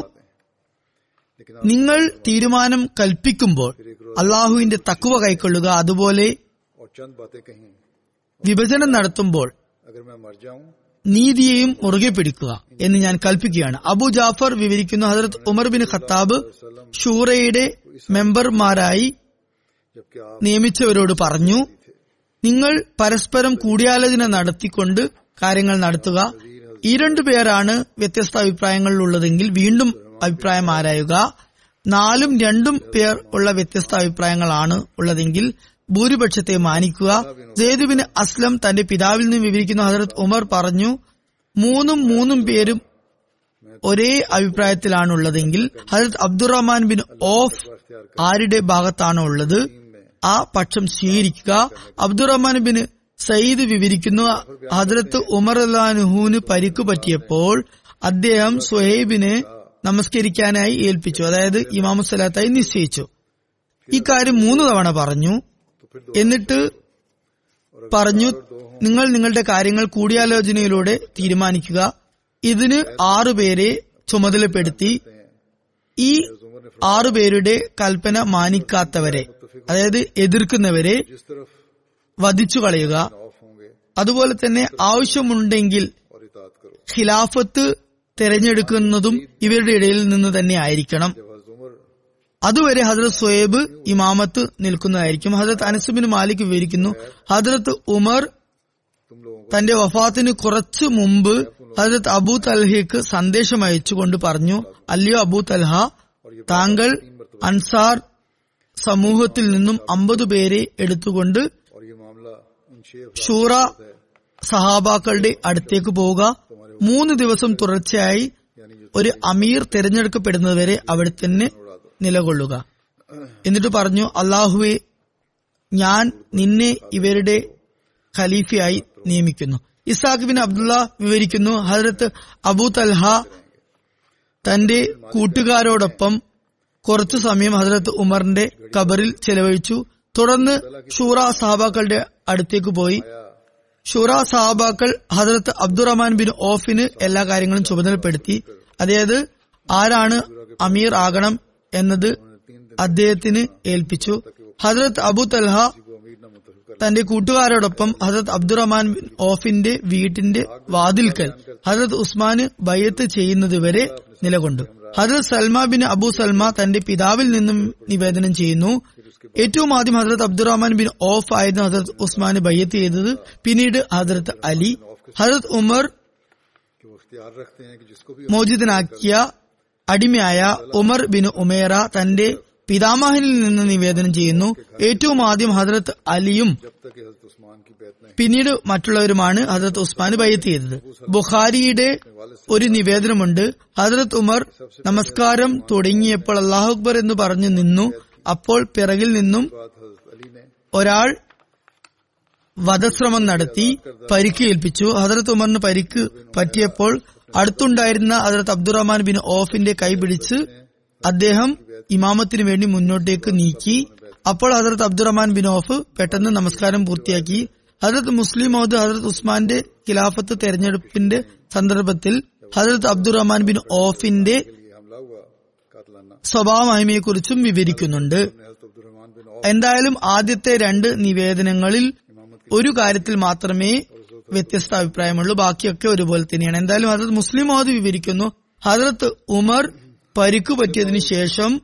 നിങ്ങൾ തീരുമാനം കൽപ്പിക്കുമ്പോൾ അള്ളാഹുവിന്റെ തക്കുവ കൈക്കൊള്ളുക അതുപോലെ വിഭജനം നടത്തുമ്പോൾ നീതിയെയും മുറുകെ പിടിക്കുക എന്ന് ഞാൻ കൽപ്പിക്കുകയാണ്. അബു ജാഫർ വിവരിക്കുന്ന ഹജറത് ഉമർ ബിൻ ഖത്താബ് ഷൂറയുടെ മെമ്പർമാരായി നിയമിച്ചവരോട് പറഞ്ഞു നിങ്ങൾ പരസ്പരം കൂടിയാലോചന നടത്തിക്കൊണ്ട് കാര്യങ്ങൾ നടത്തുക. ഈ രണ്ടു പേരാണ് വ്യത്യസ്ത അഭിപ്രായങ്ങളിലുള്ളതെങ്കിൽ വീണ്ടും അഭിപ്രായം ആരായുക. നാലും രണ്ടും പേർ ഉള്ള വ്യത്യസ്ത അഭിപ്രായങ്ങളാണ് ഉള്ളതെങ്കിൽ ഭൂരിപക്ഷത്തെ മാനിക്കുക. ജയ്ദുബിന് അസ്ലം തന്റെ പിതാവിൽ നിന്ന് വിവരിക്കുന്ന. ഹജറത് ഉമർ പറഞ്ഞു മൂന്നും മൂന്നും പേരും ഒരേ അഭിപ്രായത്തിലാണുള്ളതെങ്കിൽ ഹജരത് അബ്ദുറഹ്മാൻ ബിൻ ഓഫ് ആരുടെ ഭാഗത്താണോ ഉള്ളത് ആ പക്ഷം സ്വീകരിക്കുക. അബ്ദുറഹ്മാൻ ബിൻ സയ്യിദ് വിവരിക്കുന്നു. ഹജരത്ത് ഉമർ അള്ളാനുഹുവിന് പരിക്കു പറ്റിയപ്പോൾ അദ്ദേഹം സുഹൈബിനെ നമസ്കരിക്കാനായി ഏൽപ്പിച്ചു. അതായത് ഇമാമു സലാത്തായി നിശ്ചയിച്ചു. ഇക്കാര്യം മൂന്ന് തവണ പറഞ്ഞു. എന്നിട്ട് പറഞ്ഞു നിങ്ങൾ നിങ്ങളുടെ കാര്യങ്ങൾ കൂടിയാലോചനയിലൂടെ തീരുമാനിക്കുക. ഇതിന് ആറുപേരെ ചുമതലപ്പെടുത്തി. ഈ ആറുപേരുടെ കൽപ്പന മാനിക്കാത്തവരെ അതായത് എതിർക്കുന്നവരെ വധിച്ചു കളയുക അതുപോലെ തന്നെ ആവശ്യമുണ്ടെങ്കിൽ ഖിലാഫത്ത് തിരഞ്ഞെടുക്കുന്നതും ഇവരുടെ ഇടയിൽ നിന്ന് തന്നെ ആയിരിക്കണം. അതുവരെ ഹജറത് സുഹേബ് ഇമാമത്ത് നിൽക്കുന്നതായിരിക്കും. ഹജറത് അനസുബിൻ മാലിക് വിവരിക്കുന്നു ഹജറത്ത് ഉമർ തന്റെ വഫാത്തിന് കുറച്ചു മുമ്പ് ഹജരത് അബു തൽഹയ്ക്ക് സന്ദേശം അയച്ചുകൊണ്ട് പറഞ്ഞു അല്ലയോ അബു തൽഹ താങ്കൾ അൻസാർ സമൂഹത്തിൽ നിന്നും അമ്പത് പേരെ എടുത്തുകൊണ്ട് ഷൂറ സഹാബാക്കളുടെ അടുത്തേക്ക് പോവുക. മൂന്ന് ദിവസം തുടർച്ചയായി ഒരു അമീർ തിരഞ്ഞെടുക്കപ്പെടുന്നതുവരെ അവിടെ തന്നെ നിലകൊള്ളുക. എന്നിട്ട് പറഞ്ഞു അള്ളാഹുവെ ഞാൻ നിന്നെ ഇവരുടെ ഖലീഫയായി നിയമിക്കുന്നു. ഇസാഖ് ബിൻ അബ്ദുള്ള വിവരിക്കുന്നു ഹജരത്ത് അബു തൽഹ തന്റെ കൂട്ടുകാരോടൊപ്പം കുറച്ചു സമയം ഹജരത്ത് ഉമറിന്റെ ഖബറിൽ ചെലവഴിച്ചു. തുടർന്ന് ഷൂറ സഹാബാക്കളുടെ അടുത്തേക്ക് പോയി. ഷൂറ സഹാബാക്കൾ ഹജരത്ത് അബ്ദുറഹ്മാൻ ബിൻ ഓഫിന് എല്ലാ കാര്യങ്ങളും ചുമതലപ്പെടുത്തി. അതായത് ആരാണ് അമീർ ആകണം എന്നത് അദ്ദേഹത്തിന് ഏൽപ്പിച്ചു. ഹജ്രത് അബു തൽഹ തന്റെ കൂട്ടുകാരോടൊപ്പം ഹസരത് അബ്ദുറഹ്മാൻ ബിൻ ഓഫിന്റെ വീട്ടിന്റെ വാതിൽക്കൽ ഹസരത് ഉസ്മാന് ബയ്യത്ത് ചെയ്യുന്നതുവരെ നിലകൊണ്ടു. ഹസരത് സൽമ ബിൻ അബു സൽമ തന്റെ പിതാവിൽ നിന്നും നിവേദനം ചെയ്യുന്നു. ഏറ്റവും ആദ്യം ഹസരത് അബ്ദുറഹ്മാൻ ബിൻ ഓഫ് ആയിരുന്നു ഹസരത് ഉസ്മാന് ബയ്യത്ത് ചെയ്തത്. പിന്നീട് ഹസരത്ത് അലി ഹസരത് ഉമർ മോചിതനാക്കിയ അടിമയായ ഉമർ ബിൻ ഉമേറ തന്റെ പിതാമഹനിൽ നിന്ന് നിവേദനം ചെയ്യുന്നു. ഏറ്റവും ആദ്യം ഹജ്രത് അലിയും പിന്നീട് മറ്റുള്ളവരുമാണ് ഹജ്രത് ഉസ്മാൻ ബയ്യത്ത് ചെയ്തത് ബുഖാരിയുടെ ഒരു നിവേദനമുണ്ട്. ഹജ്രത് ഉമർ നമസ്കാരം തുടങ്ങിയപ്പോൾ അള്ളാഹു അക്ബർ എന്ന് പറഞ്ഞു നിന്നു. അപ്പോൾ പിറകിൽ നിന്നും ഒരാൾ വധശ്രമം നടത്തി പരിക്ക് ഏൽപ്പിച്ചു ഹജ്രത് ഉമറിന് പരിക്ക് പറ്റിയപ്പോൾ അടുത്തുണ്ടായിരുന്ന അതിർത്ത് അബ്ദുറഹ്മാൻ ബിൻ ഓഫിന്റെ കൈ പിടിച്ച് അദ്ദേഹം ഇമാമത്തിന് വേണ്ടി മുന്നോട്ടേക്ക് നീക്കി. അപ്പോൾ ഹജറത്ത് അബ്ദുറഹ്മാൻ ബിൻ ഓഫ് പെട്ടെന്ന് നമസ്കാരം പൂർത്തിയാക്കി. ഹജറത്ത് മുസ്ലിം മോദ് ഹജറത്ത് ഉസ്മാന്റെ ഖിലാഫത്ത് തെരഞ്ഞെടുപ്പിന്റെ സന്ദർഭത്തിൽ ഹജറത്ത് അബ്ദുറഹ്മാൻ ബിൻ ഓഫിന്റെ കുറിച്ചും വിവരിക്കുന്നുണ്ട്. എന്തായാലും ആദ്യത്തെ രണ്ട് നിവേദനങ്ങളിൽ ഒരു കാര്യത്തിൽ മാത്രമേ വ്യത്യസ്ത അഭിപ്രായമുള്ളൂ. ബാക്കിയൊക്കെ ഒരുപോലെ തന്നെയാണ്. എന്തായാലും ഹജറത് മുസ്ലിം അത് വിവരിക്കുന്നു. ഹജറത്ത് ഉമർ പരിക്കു പറ്റിയതിനു ശേഷം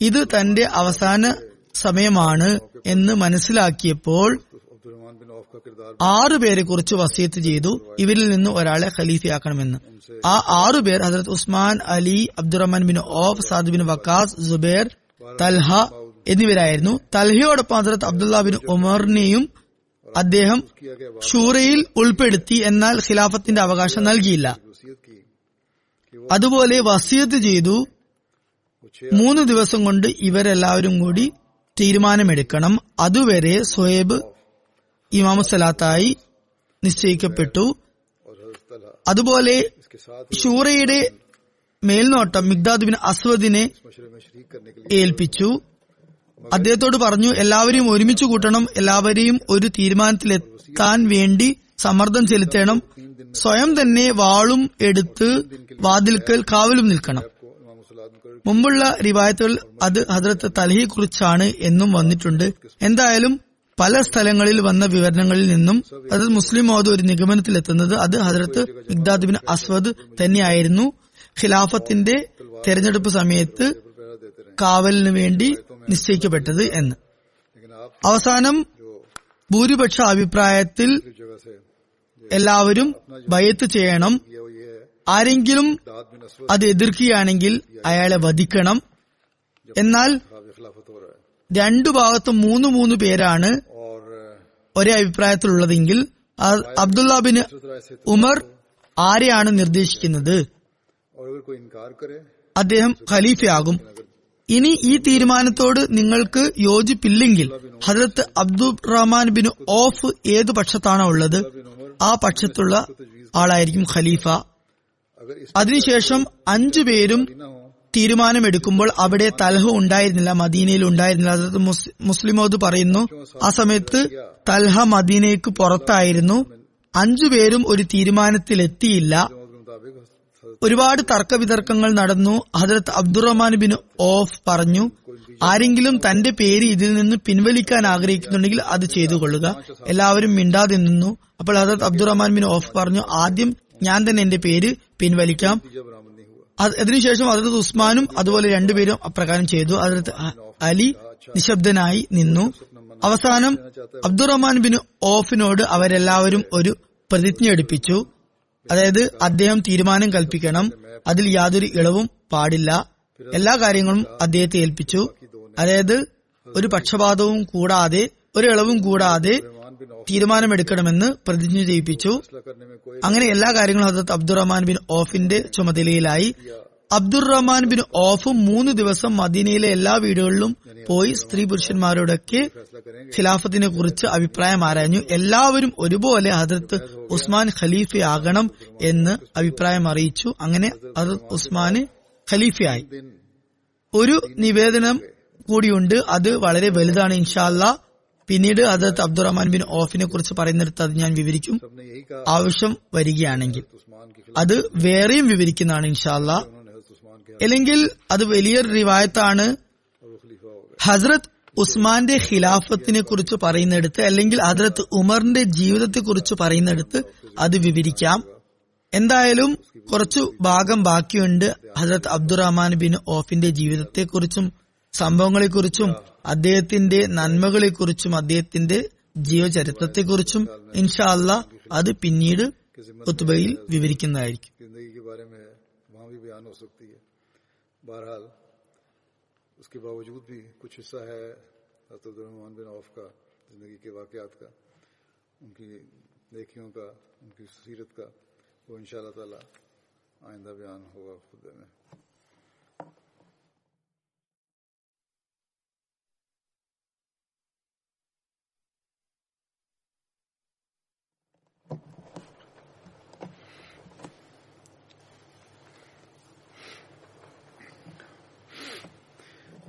ഇത് തന്റെ അവസാന സമയമാണ് എന്ന് മനസ്സിലാക്കിയപ്പോൾ ആറുപേരെ കുറിച്ച് വസീത്ത് ചെയ്തു. ഇവരിൽ നിന്ന് ഒരാളെ ഖലീഫയാക്കണമെന്ന്. ആ ആറുപേർ Hazrat Usman Ali Abdur Rahman bin Auf Saad bin Waqqas Zubair Talha എന്നിവരായിരുന്നു. തൽഹയോടൊപ്പം ഹസരത് അബ്ദുല്ല ബിൻ ഉമറിനെയും അദ്ദേഹം ഷൂറയിൽ ഉൾപ്പെടുത്തി എന്നാൽ ഖിലാഫത്തിന്റെ അവകാശം നൽകിയില്ല. അതുപോലെ വസീത് ചെയ്തു. മൂന്ന് ദിവസം കൊണ്ട് ഇവരെല്ലാവരും കൂടി തീരുമാനമെടുക്കണം. അതുവരെ സൊഹേബ് ഇമാമ സലാത്തായി നിശ്ചയിക്കപ്പെട്ടു. അതുപോലെ ഷൂറയുടെ മേൽനോട്ടം മിഗ്ദാദ് ബിൻ അസ്വദിനെ ഏൽപ്പിച്ചു. അദ്ദേഹത്തോട് പറഞ്ഞു എല്ലാവരെയും ഒരുമിച്ച് കൂട്ടണം എല്ലാവരെയും ഒരു തീരുമാനത്തിലെത്താൻ വേണ്ടി സമ്മർദ്ദം ചെലുത്തണം സ്വയം തന്നെ വാളും എടുത്ത് വാതിൽക്കൽ കാവലും നിൽക്കണം. മുമ്പുള്ള റിവായത്തുകൾ അത് ഹസ്രത്ത് തലഹി കുറിച്ചാണ് എന്നും വന്നിട്ടുണ്ട്. എന്തായാലും പല സ്ഥലങ്ങളിൽ വന്ന വിവരണങ്ങളിൽ നിന്നും അത് മുസ്ലിം മോദ് ഒരു നിഗമനത്തിലെത്തുന്നത് അത് ഹസരത്ത് ഇഗ്ദാദ് ബിൻ അസ്വദ് തന്നെയായിരുന്നു. ഖിലാഫത്തിന്റെ തെരഞ്ഞെടുപ്പ് സമയത്ത് കാവലിനു വേണ്ടി നിശ്ചയിക്കപ്പെട്ടത് എന്ന്. അവസാനം ഭൂരിപക്ഷ അഭിപ്രായത്തിൽ എല്ലാവരും ഭയത്ത് ചെയ്യണം. ആരെങ്കിലും അത് എതിർക്കുകയാണെങ്കിൽ അയാളെ വധിക്കണം. എന്നാൽ രണ്ടു ഭാഗത്തും മൂന്ന് മൂന്ന് പേരാണ് ഒരേ അഭിപ്രായത്തിലുള്ളതെങ്കിൽ അബ്ദുള്ള ബിൻ ഉമർ ആരെയാണ് നിർദ്ദേശിക്കുന്നത്? അദ്ദേഹം ഖലീഫയാകും. ഇനി ഈ തീരുമാനത്തോട് നിങ്ങൾക്ക് യോജിപ്പില്ലെങ്കിൽ ഹജരത്ത് അബ്ദുറഹ്മാൻ ബിൻ ഓഫ് ഏത് പക്ഷത്താണോ ഉള്ളത്? ആ പക്ഷത്തുള്ള ആളായിരിക്കും ഖലീഫ. അതിനുശേഷം അഞ്ചു പേരും തീരുമാനമെടുക്കുമ്പോൾ അവിടെ തൽഹ ഉണ്ടായിരുന്നില്ല മദീനയിൽ ഉണ്ടായിരുന്നില്ല. അതായത് മുസ്ലിമോത് പറയുന്നു ആ സമയത്ത് തൽഹ മദീനയ്ക്ക് പുറത്തായിരുന്നു. അഞ്ചുപേരും ഒരു തീരുമാനത്തിലെത്തിയില്ല. ഒരുപാട് തർക്കവിതർക്കങ്ങൾ നടന്നു. ഹജരത് അബ്ദുറഹ്മാൻ ബിൻ ഓഫ് പറഞ്ഞു ആരെങ്കിലും തന്റെ പേര് ഇതിൽ നിന്ന് പിൻവലിക്കാൻ ആഗ്രഹിക്കുന്നുണ്ടെങ്കിൽ അത് ചെയ്തു കൊള്ളുക. എല്ലാവരും മിണ്ടാതെ നിന്നു. അപ്പോൾ ഹജരത് അബ്ദുറഹ്മാൻ ബിൻ ഓഫ് പറഞ്ഞു ആദ്യം ഞാൻ തന്നെ എന്റെ പേര് പിൻവലിക്കാം. അതിനുശേഷം അതിർത്ത് ഉസ്മാനും അതുപോലെ രണ്ടുപേരും അപ്രകാരം ചെയ്തു. അതിർത്ത് അലി നിശബ്ദനായി നിന്നു. അവസാനം അബ്ദുറഹ്മാൻ ബിൻ ഓഫിനോട് അവരെല്ലാവരും ഒരു പ്രതിജ്ഞ എടുപ്പിച്ചു അതായത് അദ്ദേഹം തീരുമാനം കൽപ്പിക്കണം. അതിൽ യാതൊരു ഇളവും പാടില്ല. എല്ലാ കാര്യങ്ങളും അദ്ദേഹത്തെ ഏൽപ്പിച്ചു. അതായത് ഒരു പക്ഷപാതവും കൂടാതെ ഒരു ഇളവും കൂടാതെ തീരുമാനമെടുക്കണമെന്ന് പ്രതിജ്ഞ ചെയ്യിപ്പിച്ചു. അങ്ങനെ എല്ലാ കാര്യങ്ങളും അബ്ദുറഹ്മാൻ ബിൻ ഓഫിന്റെ ചുമതലയിലായി. അബ്ദുറഹ്മാൻ ബിൻ ഓഫും മൂന്ന് ദിവസം മദീനയിലെ എല്ലാ വീടുകളിലും പോയി സ്ത്രീ പുരുഷന്മാരോടൊക്കെ ഖിലാഫത്തിനെ കുറിച്ച് അഭിപ്രായം ആരാഞ്ഞു. എല്ലാവരും ഒരുപോലെ ഹദർത്ത് ഉസ്മാൻ ഖലീഫയാകണം എന്ന് അഭിപ്രായം അറിയിച്ചു. അങ്ങനെ ഹജറത് ഉസ്മാന് ഖലീഫയായി. ഒരു നിവേദനം കൂടിയുണ്ട്. അത് വളരെ വലുതാണ് ഇൻഷാല്ല പിന്നീട് ഹദർത്ത് അബ്ദുറഹ്മാൻ ബിൻ ഓഫിനെ കുറിച്ച് പറയുന്നിടത്ത് അത് ഞാൻ വിവരിക്കും. ആവശ്യം വരികയാണെങ്കിൽ. അത് വേറെയും വിവരിക്കുന്നതാണ് ഇൻഷാല്ലാ അല്ലെങ്കിൽ അത് വലിയൊരു റിവായത്താണ്. ഹസ്രത്ത് ഉസ്മാന്റെ ഖിലാഫത്തിനെ കുറിച്ച് പറയുന്നിടത്ത് അല്ലെങ്കിൽ ഹസ്രത്ത് ഉമറിന്റെ ജീവിതത്തെ കുറിച്ച് പറയുന്നിടത്ത് അത് വിവരിക്കാം. എന്തായാലും കുറച്ചു ഭാഗം ബാക്കിയുണ്ട് ഹസ്രത് അബ്ദുറഹ്മാൻ ബിൻ ഓഫിന്റെ ജീവിതത്തെക്കുറിച്ചും സംഭവങ്ങളെക്കുറിച്ചും അദ്ദേഹത്തിന്റെ നന്മകളെക്കുറിച്ചും അദ്ദേഹത്തിന്റെ ജീവചരിത്രത്തെക്കുറിച്ചും ഇൻഷാ ഇൻഷാല്ല അത് പിന്നീട് ഒത്തുബയിൽ വിവരിക്കുന്നതായിരിക്കും. بہرحال، اس کے باوجود بھی کچھ حصہ ہے حضرت الرحمٰن بن عوف کا، زندگی کے واقعات کا، ان کی نیکیوں کا، ان کی سیرت کا، وہ ان شاء اللہ تعالیٰ آئندہ بیان ہوگا خود میں۔